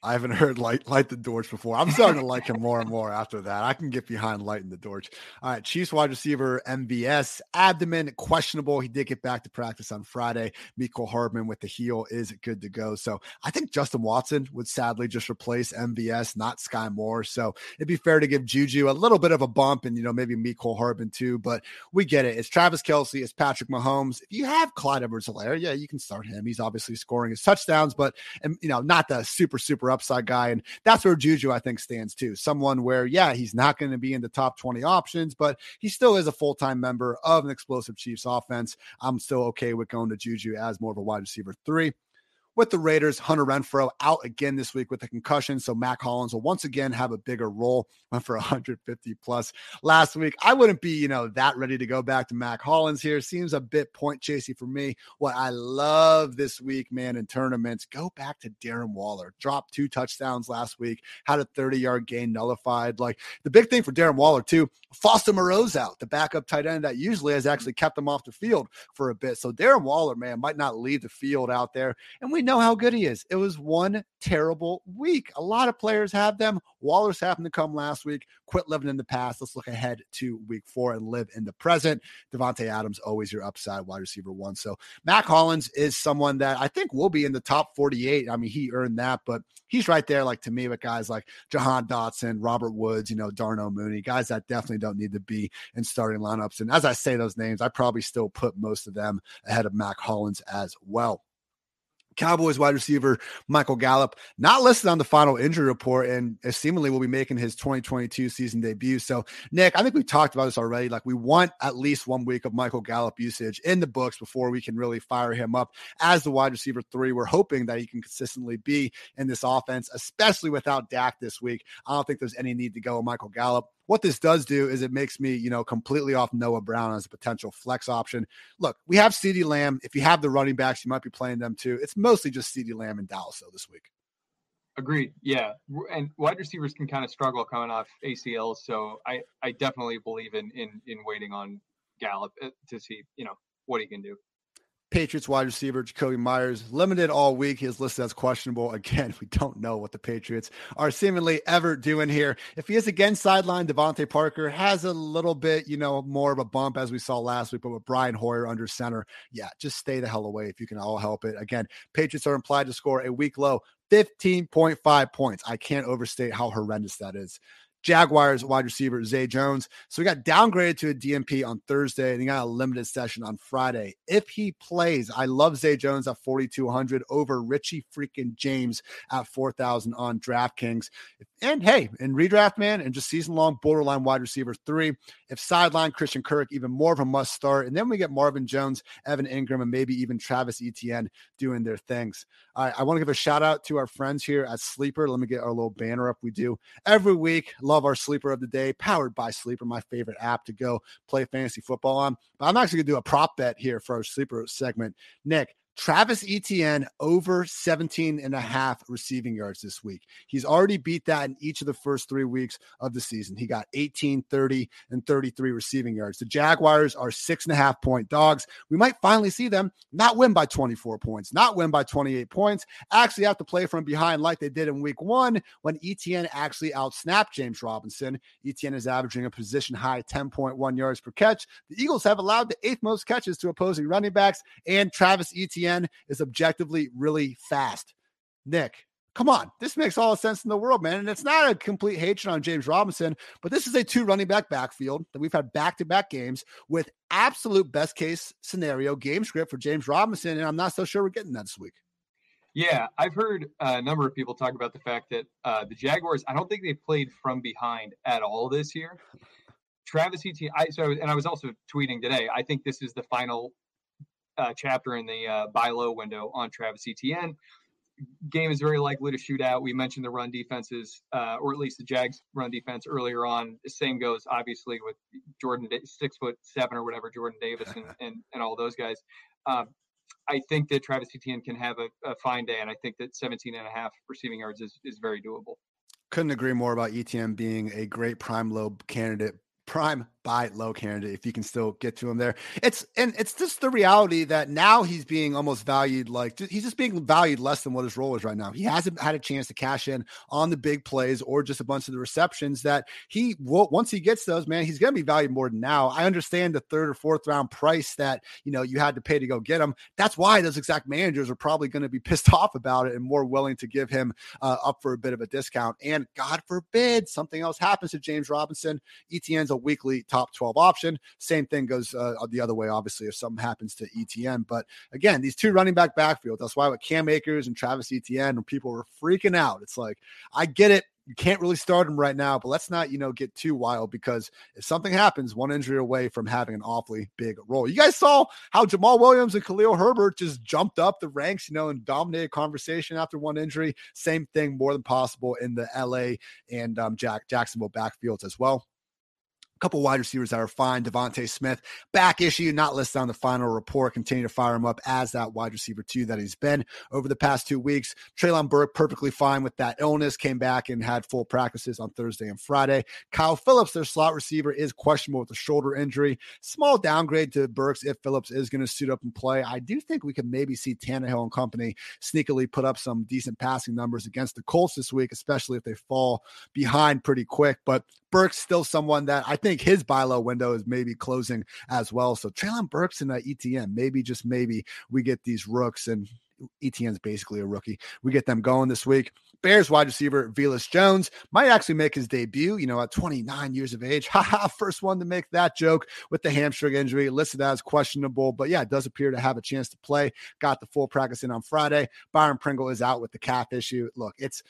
I haven't heard light light the Dortch before. I'm starting to like him more and more after that. I can get behind lighting the Dortch. All right, Chiefs wide receiver MVS abdomen questionable. He did get back to practice on Friday. Mecole Hardman with the heel is good to go. So I think Justin Watson would sadly just replace MVS, not Sky Moore. So it'd be fair to give Juju a little bit of a bump, and you know maybe Mecole Hardman too. But we get it. It's Travis Kelce. It's Patrick Mahomes. If you have Clyde Edwards-Helaire, yeah, you can start him. He's obviously scoring his touchdowns, but and you know not the super super upside guy. And that's where Juju, I think, stands too. Someone where, yeah, he's not going to be in the top 20 options, but he still is a full time member of an explosive Chiefs offense. I'm still okay with going to Juju as more of a wide receiver three with the Raiders. Hunter Renfrow out again this week with a concussion. So Mack Hollins will once again have a bigger role. Went for 150 plus last week. I wouldn't be, you know, that ready to go back to Mack Hollins here. Seems a bit point chasey for me. What I love this week, man, in tournaments, go back to Darren Waller. Dropped two touchdowns last week, had a 30 yard gain nullified. Like the big thing for Darren Waller, too, Foster Moreau's out, the backup tight end that usually has actually kept him off the field for a bit. So Darren Waller, man, might not leave the field out there. And we know how good he is. It was one terrible week. A lot of players have them. Waller's happened to come last week. Quit living in the past. Let's look ahead to week four and live in the present. Davante Adams, always your upside wide receiver one. So Mack Hollins is someone that I think will be in the top 48. I mean, he earned that, but he's right there, like to me, with guys like Jahan Dotson, Robert Woods, you know, Darnell Mooney, guys that definitely don't need to be in starting lineups. And as I say those names, I probably still put most of them ahead of Mack Hollins as well. Cowboys wide receiver Michael Gallup not listed on the final injury report and uh, seemingly will be making his 2022 season debut. So, Nick, I think we talked about this already. Like, we want at least one week of Michael Gallup usage in the books before we can really fire him up as the wide receiver three. We're hoping that he can consistently be in this offense, especially without Dak this week. I don't think there's any need to go Michael Gallup. What this does do is it makes me, you know, completely off Noah Brown as a potential flex option. Look, we have CeeDee Lamb. If you have the running backs, you might be playing them too. It's mostly just CeeDee Lamb and Dallas though this week. Agreed. Yeah, and wide receivers can kind of struggle coming off ACLs, so I I definitely believe in in in waiting on Gallup uh, to see you know what he can do. Patriots wide receiver Jakobi Meyers limited all week. He is listed as questionable. Again, we don't know what the Patriots are seemingly ever doing here. If he is again sidelined, DeVante Parker has a little bit, you know, more of a bump as we saw last week. But with Brian Hoyer under center, yeah, just stay the hell away if you can all help it. Again, Patriots are implied to score a week low 15.5 points. I can't overstate how horrendous that is. Jaguars wide receiver Zay Jones. So he got downgraded to a DNP on Thursday and he got a limited session on Friday. If he plays, I love Zay Jones at 4,200 over Richie freaking James at 4,000 on DraftKings. And hey, in redraft, man, and just season long borderline wide receiver three. If sideline Christian Kirk, even more of a must start. And then we get Marvin Jones, Evan Engram, and maybe even Travis Etienne doing their things. I want to give a shout out to our friends here at Sleeper. Let me get our little banner up. We do every week love our sleeper of the day, powered by Sleeper, my favorite app to go play fantasy football on. But I'm actually going to do a prop bet here for our sleeper segment. Nick, Travis Etienne over 17 and a half receiving yards this week. He's already beat that in each of the first three weeks of the season. He got 18, 30, and 33 receiving yards. The Jaguars are six and a half point dogs. We might finally see them not win by 24 points, not win by 28 points, actually have to play from behind like they did in week one when Etienne actually outsnapped James Robinson. Etienne is averaging a position high 10.1 yards per catch. The Eagles have allowed the eighth most catches to opposing running backs, and Travis Etienne Etienne is objectively really fast. Nick, come on. This makes all the sense in the world, man. And it's not a complete hatred on James Robinson, but this is a two running back backfield that we've had back to back games with absolute best case scenario game script for James Robinson. And I'm not so sure we're getting that this week. Yeah, I've heard a number of people talk about the fact that uh, the Jaguars, I don't think they played from behind at all this year. Travis Etienne, I so and I was also tweeting today. I think this is the final uh, chapter in the uh, buy low window on Travis Etienne. Game is very likely to shoot out. We mentioned the run defenses, uh, or at least the Jags run defense earlier on. The same goes obviously with Jordan, six foot seven or whatever, Jordan Davis and, and, and all those guys. Um, I think that Travis Etienne can have a, a, fine day, and I think that 17 and a half receiving yards is, is very doable. Couldn't agree more about Etienne being a great prime lobe candidate prime buy low candidate if you can still get to him there. It's and it's just the reality that now he's being almost valued like he's just being valued less than what his role is right now. He hasn't had a chance to cash in on the big plays or just a bunch of the receptions that he will once he gets those, man, he's to be valued more than now. I understand the third or fourth round price that, you know, you had to pay to go get him. That's why those exact managers are probably to be pissed off about it and more willing to give him uh, up for a bit of a discount. And God forbid something else happens to James Robinson. ETN's a weekly top 12 option. Same thing goes uh, the other way, obviously, if something happens to ETN. But again, these two running back backfield, that's why with Cam Akers and Travis ETN, and people were freaking out. It's like, I get it. You can't really start him right now, but let's not, you know, get too wild because if something happens, one injury away from having an awfully big role. You guys saw how Jamaal Williams and Khalil Herbert just jumped up the ranks, you know, and dominated conversation after one injury. Same thing, more than possible in the LA and um, Jack Jacksonville backfields as well couple wide receivers that are fine. DeVonta Smith, back issue, not listed on the final report. Continue to fire him up as that wide receiver two that he's been over the past two weeks. Treylon Burks, perfectly fine with that illness, came back and had full practices on Thursday and Friday. Kyle Phillips, their slot receiver, is questionable with a shoulder injury. Small downgrade to Burks if Phillips is going to suit up and play. I do think we could maybe see Tannehill and company sneakily put up some decent passing numbers against the Colts this week, especially if they fall behind pretty quick. But Burks still someone that I think his buy low window is maybe closing as well. So Treylon Burks and ETN, maybe just maybe we get these rooks and ETN's basically a rookie. We get them going this week. Bears wide receiver Velus Jones might actually make his debut, you know, at 29 years of age. Haha, first one to make that joke with the hamstring injury, listed as questionable, but yeah, it does appear to have a chance to play. Got the full practice in on Friday. Byron Pringle is out with the calf issue. Look, it's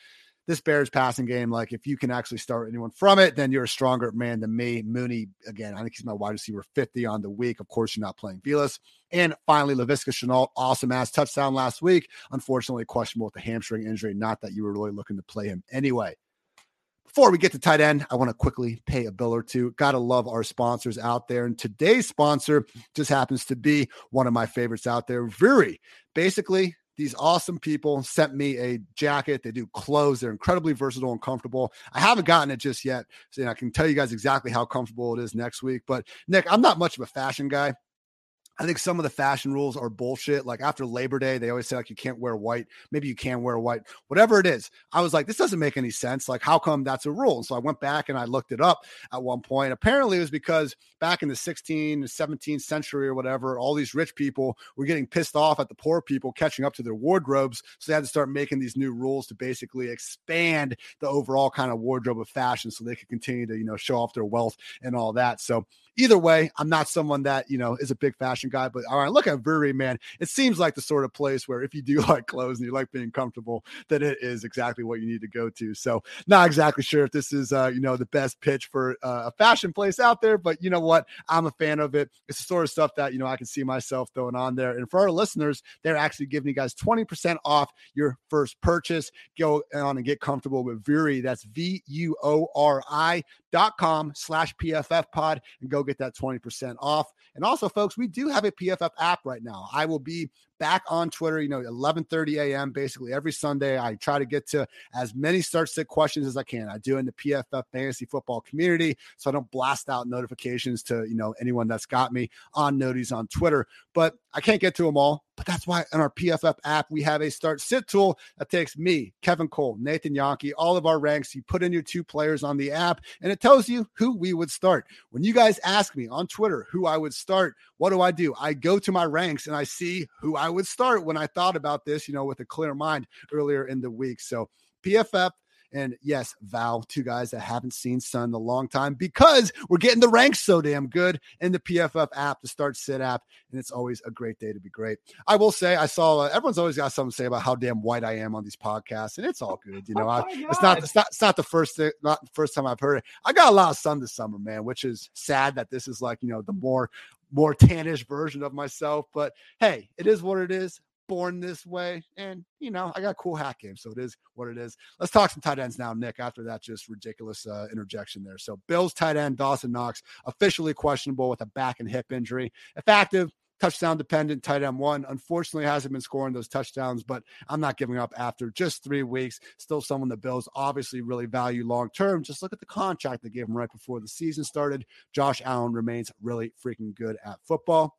this Bears passing game, like if you can actually start anyone from it, then you're a stronger man than me. Mooney, again, I think he's my wide receiver 50 on the week. Of course, you're not playing Velus. And finally, Laviska Shenault, awesome ass touchdown last week. Unfortunately, questionable with the hamstring injury. Not that you were really looking to play him anyway. Before we get to tight end, I want to quickly pay a bill or two. Gotta love our sponsors out there. And today's sponsor just happens to be one of my favorites out there, Vuori. Basically, these awesome people sent me a jacket. They do clothes. They're incredibly versatile and comfortable. I haven't gotten it just yet. So I can tell you guys exactly how comfortable it is next week. But Nick, I'm not much of a fashion guy. I think some of the fashion rules are bullshit. Like after Labor Day, they always say like you can't wear white. Maybe you can wear white. Whatever it is, I was like, this doesn't make any sense. Like, how come that's a rule? And so I went back and I looked it up at one point. Apparently, it was because back in the 16th, 17th century or whatever, all these rich people were getting pissed off at the poor people catching up to their wardrobes. So they had to start making these new rules to basically expand the overall kind of wardrobe of fashion so they could continue to, you know, show off their wealth and all that. So either way, I'm not someone that, you know, is a big fashion guy, but all right, look at Vuori, man. It seems like the sort of place where if you do like clothes and you like being comfortable, that it is exactly what you need to go to. So not exactly sure if this is, uh, you know, the best pitch for uh, a fashion place out there, but you know what? I'm a fan of it. It's the sort of stuff that, you know, I can see myself throwing on there. And for our listeners, they're actually giving you guys 20% off your first purchase. Go on and get comfortable with Vuori. That's V U O R I dot com slash PFF pod and go get that 20% off. And also, folks, we do have a PFF app right now. I will be back on Twitter, you know, 11:30 a.m. basically every Sunday. I try to get to as many start sit questions as I can. I do in the PFF fantasy football community, so I don't blast out notifications to you know anyone that's got me on noties on Twitter. But I can't get to them all. But that's why in our PFF app we have a start sit tool that takes me, Kevin Cole, Nathan Jahnke, all of our ranks. You put in your two players on the app, and it tells you who we would start. When you guys ask me on Twitter who I would start, what do I do? I go to my ranks and I see who I would start when I thought about this, you know, with a clear mind earlier in the week. So PFF and yes, Val, two guys that haven't seen Sun in a long time because we're getting the ranks so damn good in the PFF app, the Start Sit app. And it's always a great day to be great. I will say, I saw uh, everyone's always got something to say about how damn white I am on these podcasts, and it's all good. You know, oh I, it's not it's not it's not the first thing, not the first time I've heard it. I got a lot of sun this summer, man, which is sad that this is like you know the more more tannish version of myself. But hey, it is what it is born this way. And, you know, I got cool hack game. So it is what it is. Let's talk some tight ends now, Nick, after that just ridiculous uh, interjection there. So Bills tight end Dawson Knox, officially questionable with a back and hip injury. Effective touchdown dependent tight end one. Unfortunately, hasn't been scoring those touchdowns, but I'm not giving up after just three weeks. Still someone the Bills obviously really value long term. Just look at the contract they gave him right before the season started. Josh Allen remains really freaking good at football.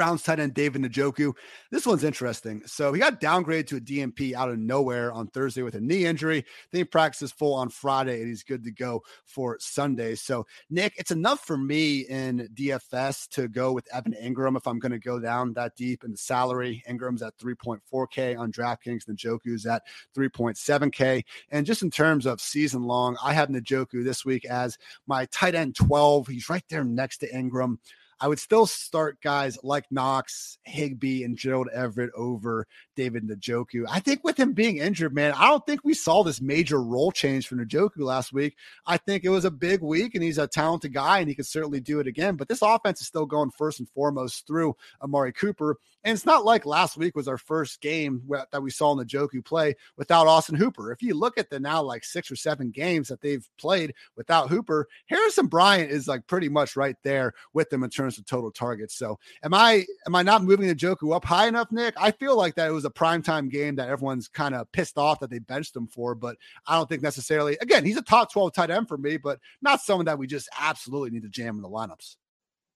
Browns tight end David Njoku. This one's interesting. So he got downgraded to a DNP out of nowhere on Thursday with a knee injury. Then he practices full on Friday and he's good to go for Sunday. So, Nick, it's enough for me in DFS to go with Evan Engram if I'm going to go down that deep in the salary. Engram's at 3.4K on DraftKings, Njoku's at 3.7K. And just in terms of season long, I have Njoku this week as my tight end 12. He's right there next to Engram. I would still start guys like Knox, Higbee, and Gerald Everett over David Njoku. I think with him being injured, man, I don't think we saw this major role change for Njoku last week. I think it was a big week, and he's a talented guy, and he could certainly do it again. But this offense is still going first and foremost through Amari Cooper. And it's not like last week was our first game that we saw Njoku play without Austin Hooper. If you look at the now like six or seven games that they've played without Hooper, Harrison Bryant is like pretty much right there with them in terms of total targets. So am I am I not moving Njoku up high enough, Nick? I feel like that it was a primetime game that everyone's kind of pissed off that they benched him for, but I don't think necessarily again, he's a top 12 tight end for me, but not someone that we just absolutely need to jam in the lineups.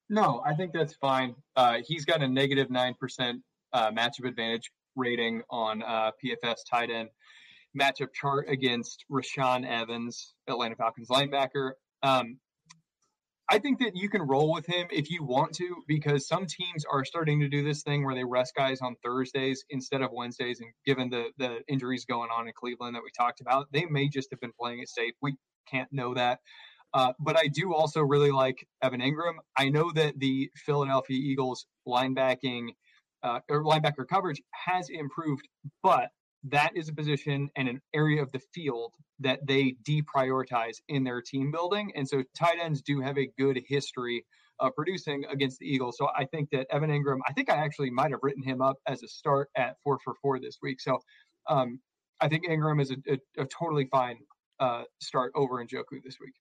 No, I think that's fine. Uh, he's got a negative 9% uh, matchup advantage rating on uh, PFF tight end matchup chart against Rashaan Evans, Atlanta Falcons linebacker. Um, I think that you can roll with him if you want to, because some teams are starting to do this thing where they rest guys on Thursdays instead of Wednesdays. And given the the injuries going on in Cleveland that we talked about, they may just have been playing it safe. We can't know that. Uh, but I do also really like Evan Engram. I know that the Philadelphia Eagles linebacking uh, or linebacker coverage has improved, but that is a position and an area of the field that they deprioritize in their team building. And so tight ends do have a good history of producing against the Eagles. So I think that Evan Engram, I think I actually might have written him up as a start at four for four this week. So um, I think Engram is a, a, a totally fine uh, start over Njoku this week.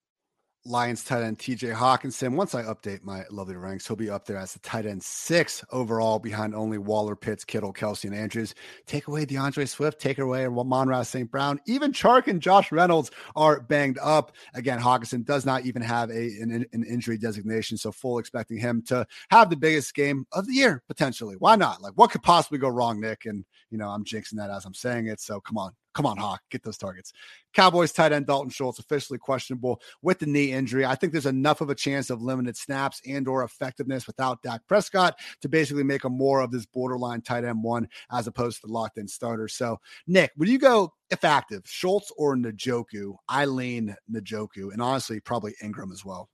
Lions tight end TJ Hockenson. Once I update my lovely ranks, he'll be up there as the tight end six overall behind only Waller, Pitts, Kittle, Kelce, and Andrews. Take away D'Andre Swift, take away Amon-Ra St. Brown. Even Chark and Josh Reynolds are banged up. Again, Hockenson does not even have a an, an injury designation, so full expecting him to have the biggest game of the year potentially. Why not? Like, what could possibly go wrong, Nick? And you know, I'm jinxing that as I'm saying it. So come on, Come on, Hawk, get those targets. Cowboys tight end Dalton Schultz officially questionable with the knee injury. I think there's enough of a chance of limited snaps and or effectiveness without Dak Prescott to basically make a more of this borderline tight end one as opposed to the locked in starter. So, Nick, would you go if active, Schultz or Njoku? I lean Njoku, and honestly, probably Engram as well.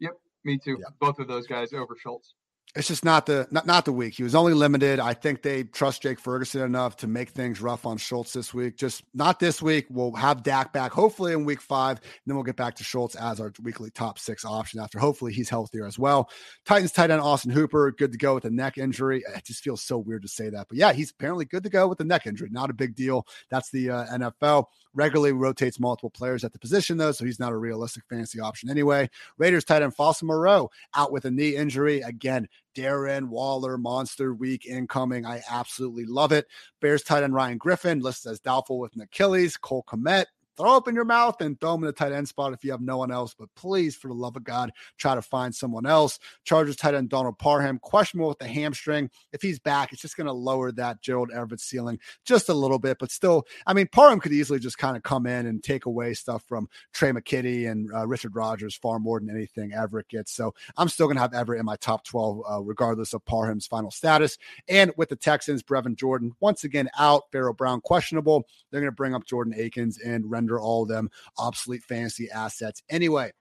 Yep, me too. Yep. Both of those guys over Schultz it's just not the not, not the week. He was only limited. I think they trust Jake Ferguson enough to make things rough on Schultz this week. Just not this week. We'll have Dak back hopefully in week five. And then we'll get back to Schultz as our weekly top six option after hopefully he's healthier as well. Titans tight end Austin Hooper, good to go with a neck injury. It just feels so weird to say that. But yeah, he's apparently good to go with the neck injury. Not a big deal. That's the uh, NFL. Regularly rotates multiple players at the position, though, so he's not a realistic fantasy option anyway. Raiders tight end Foster Moreau out with a knee injury. Again, Darren Waller, monster week incoming. I absolutely love it. Bears tight end Ryan Griffin listed as doubtful with an Achilles. Cole Kmet throw up in your mouth and throw him in the tight end spot if you have no one else. But please, for the love of God, try to find someone else. Chargers tight end Donald Parham, questionable with the hamstring. If he's back, it's just going to lower that Gerald Everett ceiling just a little bit. But still, I mean, Parham could easily just kind of come in and take away stuff from Trey McKitty and uh, Richard Rodgers far more than anything Everett gets. So I'm still going to have Everett in my top 12, uh, regardless of Parham's final status. And with the Texans, Brevin Jordan once again out, Pharaoh Brown questionable. They're going to bring up Jordan Akins and render render all of them obsolete fantasy assets anyway.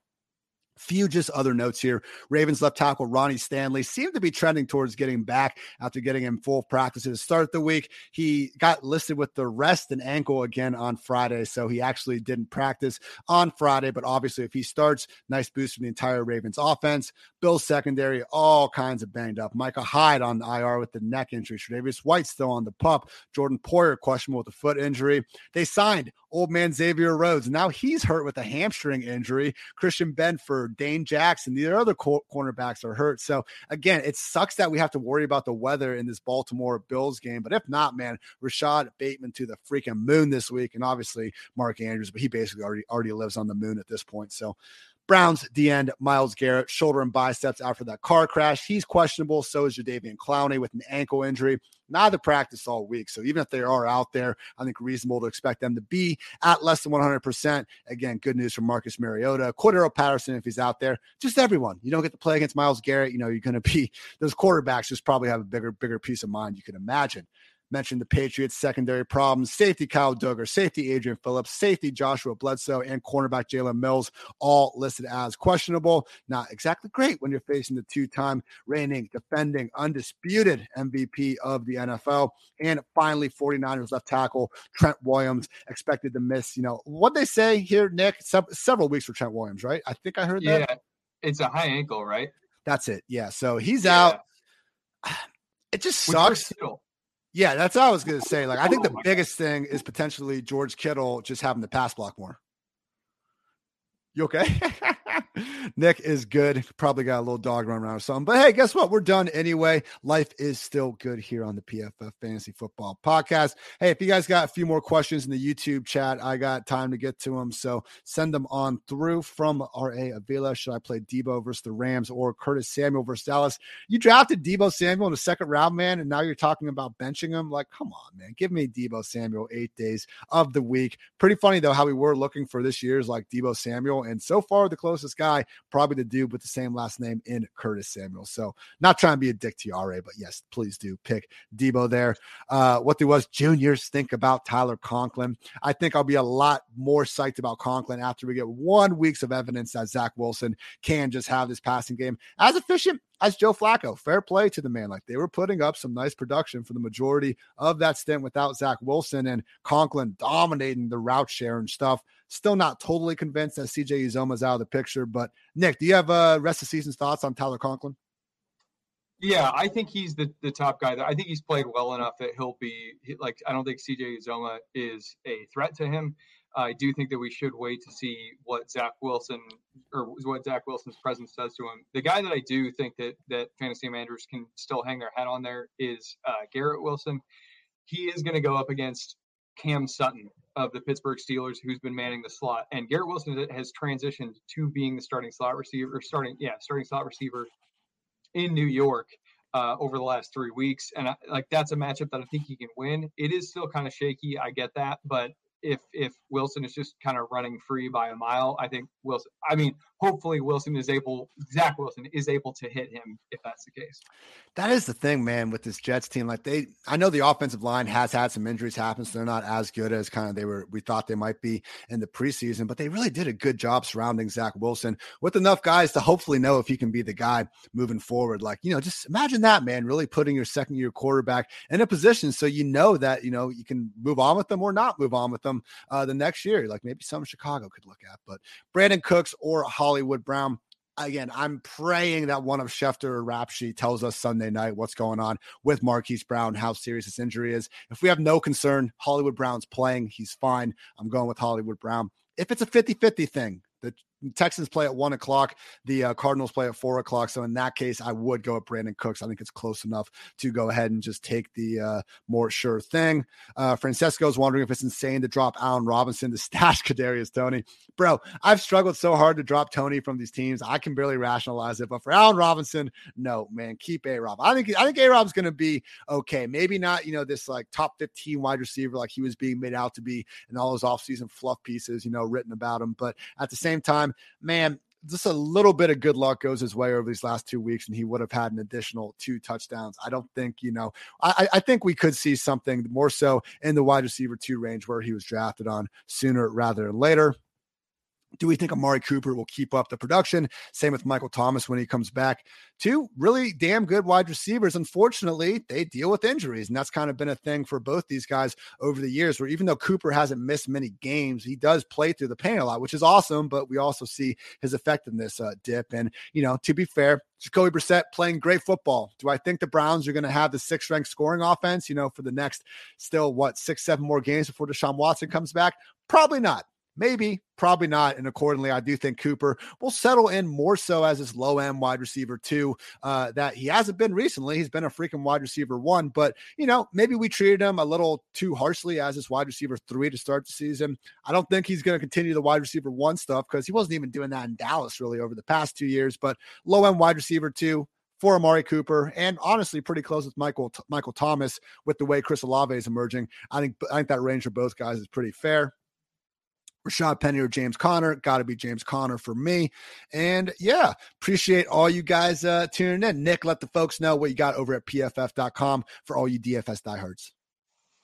Few just other notes here. Ravens left tackle Ronnie Stanley seemed to be trending towards getting back after getting him full practice to start the week. He got listed with the rest and ankle again on Friday, so he actually didn't practice on Friday. But obviously, if he starts, nice boost from the entire Ravens offense. Bill's secondary, all kinds of banged up. Micah Hyde on the IR with the neck injury. Tre'Davious White still on the pup. Jordan Poyer questionable with the foot injury. They signed old man Xavier Rhodes. Now he's hurt with a hamstring injury. Christian Benford Dane Jackson. The other cor- cornerbacks are hurt. So again, it sucks that we have to worry about the weather in this Baltimore Bills game. But if not, man, Rashod Bateman to the freaking moon this week, and obviously Mark Andrews, but he basically already already lives on the moon at this point. So Browns, the end, Myles Garrett, shoulder and biceps after that car crash. He's questionable. So is Jadeveon Clowney with an ankle injury. Neither practice all week. So even if they are out there, I think reasonable to expect them to be at less than 100%. Again, good news from Marcus Mariota, Cordarrelle Patterson, if he's out there, just everyone. You don't get to play against Myles Garrett. You know, you're going to be, those quarterbacks just probably have a bigger, bigger peace of mind you can imagine mentioned the Patriots' secondary problems. Safety Kyle Dugger, safety Adrian Phillips, safety Joshua Bledsoe, and cornerback Jalen Mills, all listed as questionable. Not exactly great when you're facing the two time reigning, defending, undisputed MVP of the NFL. And finally, 49ers left tackle Trent Williams expected to miss, you know, what they say here, Nick, se- several weeks for Trent Williams, right? I think I heard that. Yeah, it's a high ankle, right? That's it. Yeah. So he's yeah. out. It just sucks. Yeah, that's what I was going to say. Like, I think the biggest thing is potentially George Kittle just having to pass block more. You okay? Nick is good. Probably got a little dog run around or something. But hey, guess what? We're done anyway. Life is still good here on the PFF Fantasy Football Podcast. Hey, if you guys got a few more questions in the YouTube chat, I got time to get to them. So send them on through from R.A. Avila. Should I play Debo versus the Rams or Curtis Samuel versus Dallas? You drafted Debo Samuel in the second round, man, and now you're talking about benching him. Like, come on, man. Give me Debo Samuel eight days of the week. Pretty funny, though, how we were looking for this year's like Debo Samuel. And so far, the closest guy probably the dude with the same last name in Curtis Samuel. So not trying to be a dick to RA, but yes, please do pick Debo there. Uh, what do us juniors think about Tyler Conklin. I think I'll be a lot more psyched about Conklin after we get one weeks of evidence that Zach Wilson can just have this passing game as efficient as Joe Flacco. Fair play to the man. Like they were putting up some nice production for the majority of that stint without Zach Wilson and Conklin dominating the route share and stuff. Still not totally convinced that CJ Uzomah's out of the picture. But Nick, do you have uh rest of season's thoughts on Tyler Conklin? Yeah, I think he's the, the top guy. I think he's played well enough that he'll be like. I don't think CJ Uzomah is a threat to him. I do think that we should wait to see what Zach Wilson or what Zach Wilson's presence does to him. The guy that I do think that that fantasy managers can still hang their hat on there is uh, Garrett Wilson. He is going to go up against Cam Sutton, of the Pittsburgh Steelers who's been manning the slot. And Garrett Wilson has transitioned to being the starting slot receiver, starting, yeah, starting slot receiver in New York uh, over the last three weeks. And I, like that's a matchup that I think he can win. It is still kind of shaky. I get that. But if if Wilson is just kind of running free by a mile, I think Wilson. I mean, hopefully Wilson is able. Zach Wilson is able to hit him if that's the case. That is the thing, man, with this Jets team. Like they, I know the offensive line has had some injuries happen, so they're not as good as kind of they were. We thought they might be in the preseason, but they really did a good job surrounding Zach Wilson with enough guys to hopefully know if he can be the guy moving forward. Like you know, just imagine that, man. Really putting your second year quarterback in a position so you know that you know you can move on with them or not move on with them uh, the next year. Like maybe some Chicago could look at, but Brandin Cooks or Hollywood Brown again, I'm praying that one of Schefter or Rap Sheet tells us Sunday night what's going on with Marquise Brown, how serious his injury is. If we have no concern, Hollywood Brown's playing. He's fine. I'm going with Hollywood Brown. If it's a 50 50 thing, Texans play at one o'clock. The uh, Cardinals play at four o'clock. So in that case, I would go with Brandin Cooks. I think it's close enough to go ahead and just take the uh, more sure thing. Uh, Francesco's wondering if it's insane to drop Allen Robinson to stash Kadarius Toney. Bro, I've struggled so hard to drop Tony from these teams. I can barely rationalize it. But for Allen Robinson, no man, keep A Rob. I think I think A Rob's going to be okay. Maybe not, you know, this like top 15 wide receiver like he was being made out to be in all those offseason fluff pieces, you know, written about him. But at the same time, man, just a little bit of good luck goes his way over these last two weeks, and he would have had an additional two touchdowns. I don't think, you know, I, I think we could see something more so in the wide receiver two range where he was drafted on sooner rather than later. Do we think Amari Cooper will keep up the production? Same with Michael Thomas when he comes back. Two really damn good wide receivers. Unfortunately, they deal with injuries. And that's kind of been a thing for both these guys over the years, where even though Cooper hasn't missed many games, he does play through the pain a lot, which is awesome. But we also see his effectiveness uh, dip. And, you know, to be fair, Jacoby Brissett playing great football. Do I think the Browns are going to have the sixth ranked scoring offense, you know, for the next still, what, six, seven more games before Deshaun Watson comes back? Probably not. Maybe, probably not. And accordingly, I do think Cooper will settle in more so as his low end wide receiver, too, uh, that he hasn't been recently. He's been a freaking wide receiver one, but, you know, maybe we treated him a little too harshly as his wide receiver three to start the season. I don't think he's going to continue the wide receiver one stuff because he wasn't even doing that in Dallas really over the past two years, but low end wide receiver two for Amari Cooper, and honestly, pretty close with Michael Michael Thomas with the way Chris Olave is emerging. I think I think that range for both guys is pretty fair. Rashad Penny or James Conner. Got to be James Conner for me. And yeah, appreciate all you guys uh, tuning in. Nick, let the folks know what you got over at pff.com for all you DFS diehards.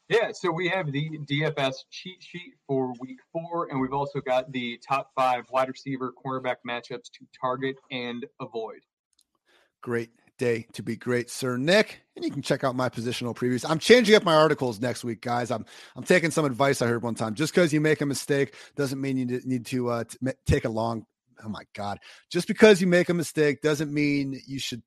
Yeah, so we have the DFS cheat sheet for week four, and we've also got the top five wide receiver cornerback matchups to target and avoid. Great day to be great, Sir Nick. And you can check out my positional previews. I'm changing up my articles next week, guys. I'm I'm taking some advice I heard one time. Just because you make a mistake doesn't mean you need to uh, take a long. Oh my God! Just because you make a mistake doesn't mean you should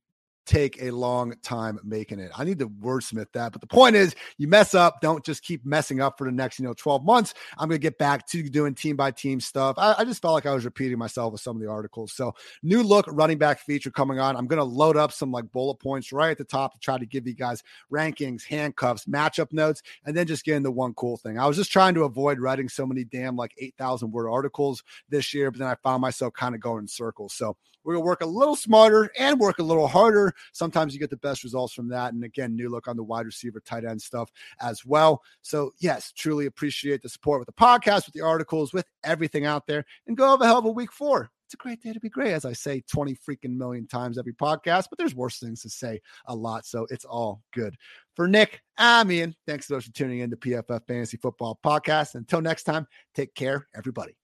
take a long time making it. I need to wordsmith that. But the point is, you mess up, don't just keep messing up for the next, you know, 12 months. I'm going to get back to doing team by team stuff. I, I, just felt like I was repeating myself with some of the articles. So, new look running back feature coming on. I'm going to load up some like bullet points right at the top to try to give you guys rankings, handcuffs, matchup notes, and then just get into one cool thing. I was just trying to avoid writing so many damn like 8,000 word articles this year, but then I found myself kind of going in circles. So, we're going to work a little smarter and work a little harder. Sometimes you get the best results from that. And again, new look on the wide receiver, tight end stuff as well. So, yes, truly appreciate the support with the podcast, with the articles, with everything out there, and go have a hell of a week four. It's a great day to be great, as I say 20 freaking million times every podcast, but there's worse things to say a lot. So it's all good. For Nick, I'm Ian. Thanks so much for tuning in to PFF Fantasy Football Podcast. Until next time, take care, everybody.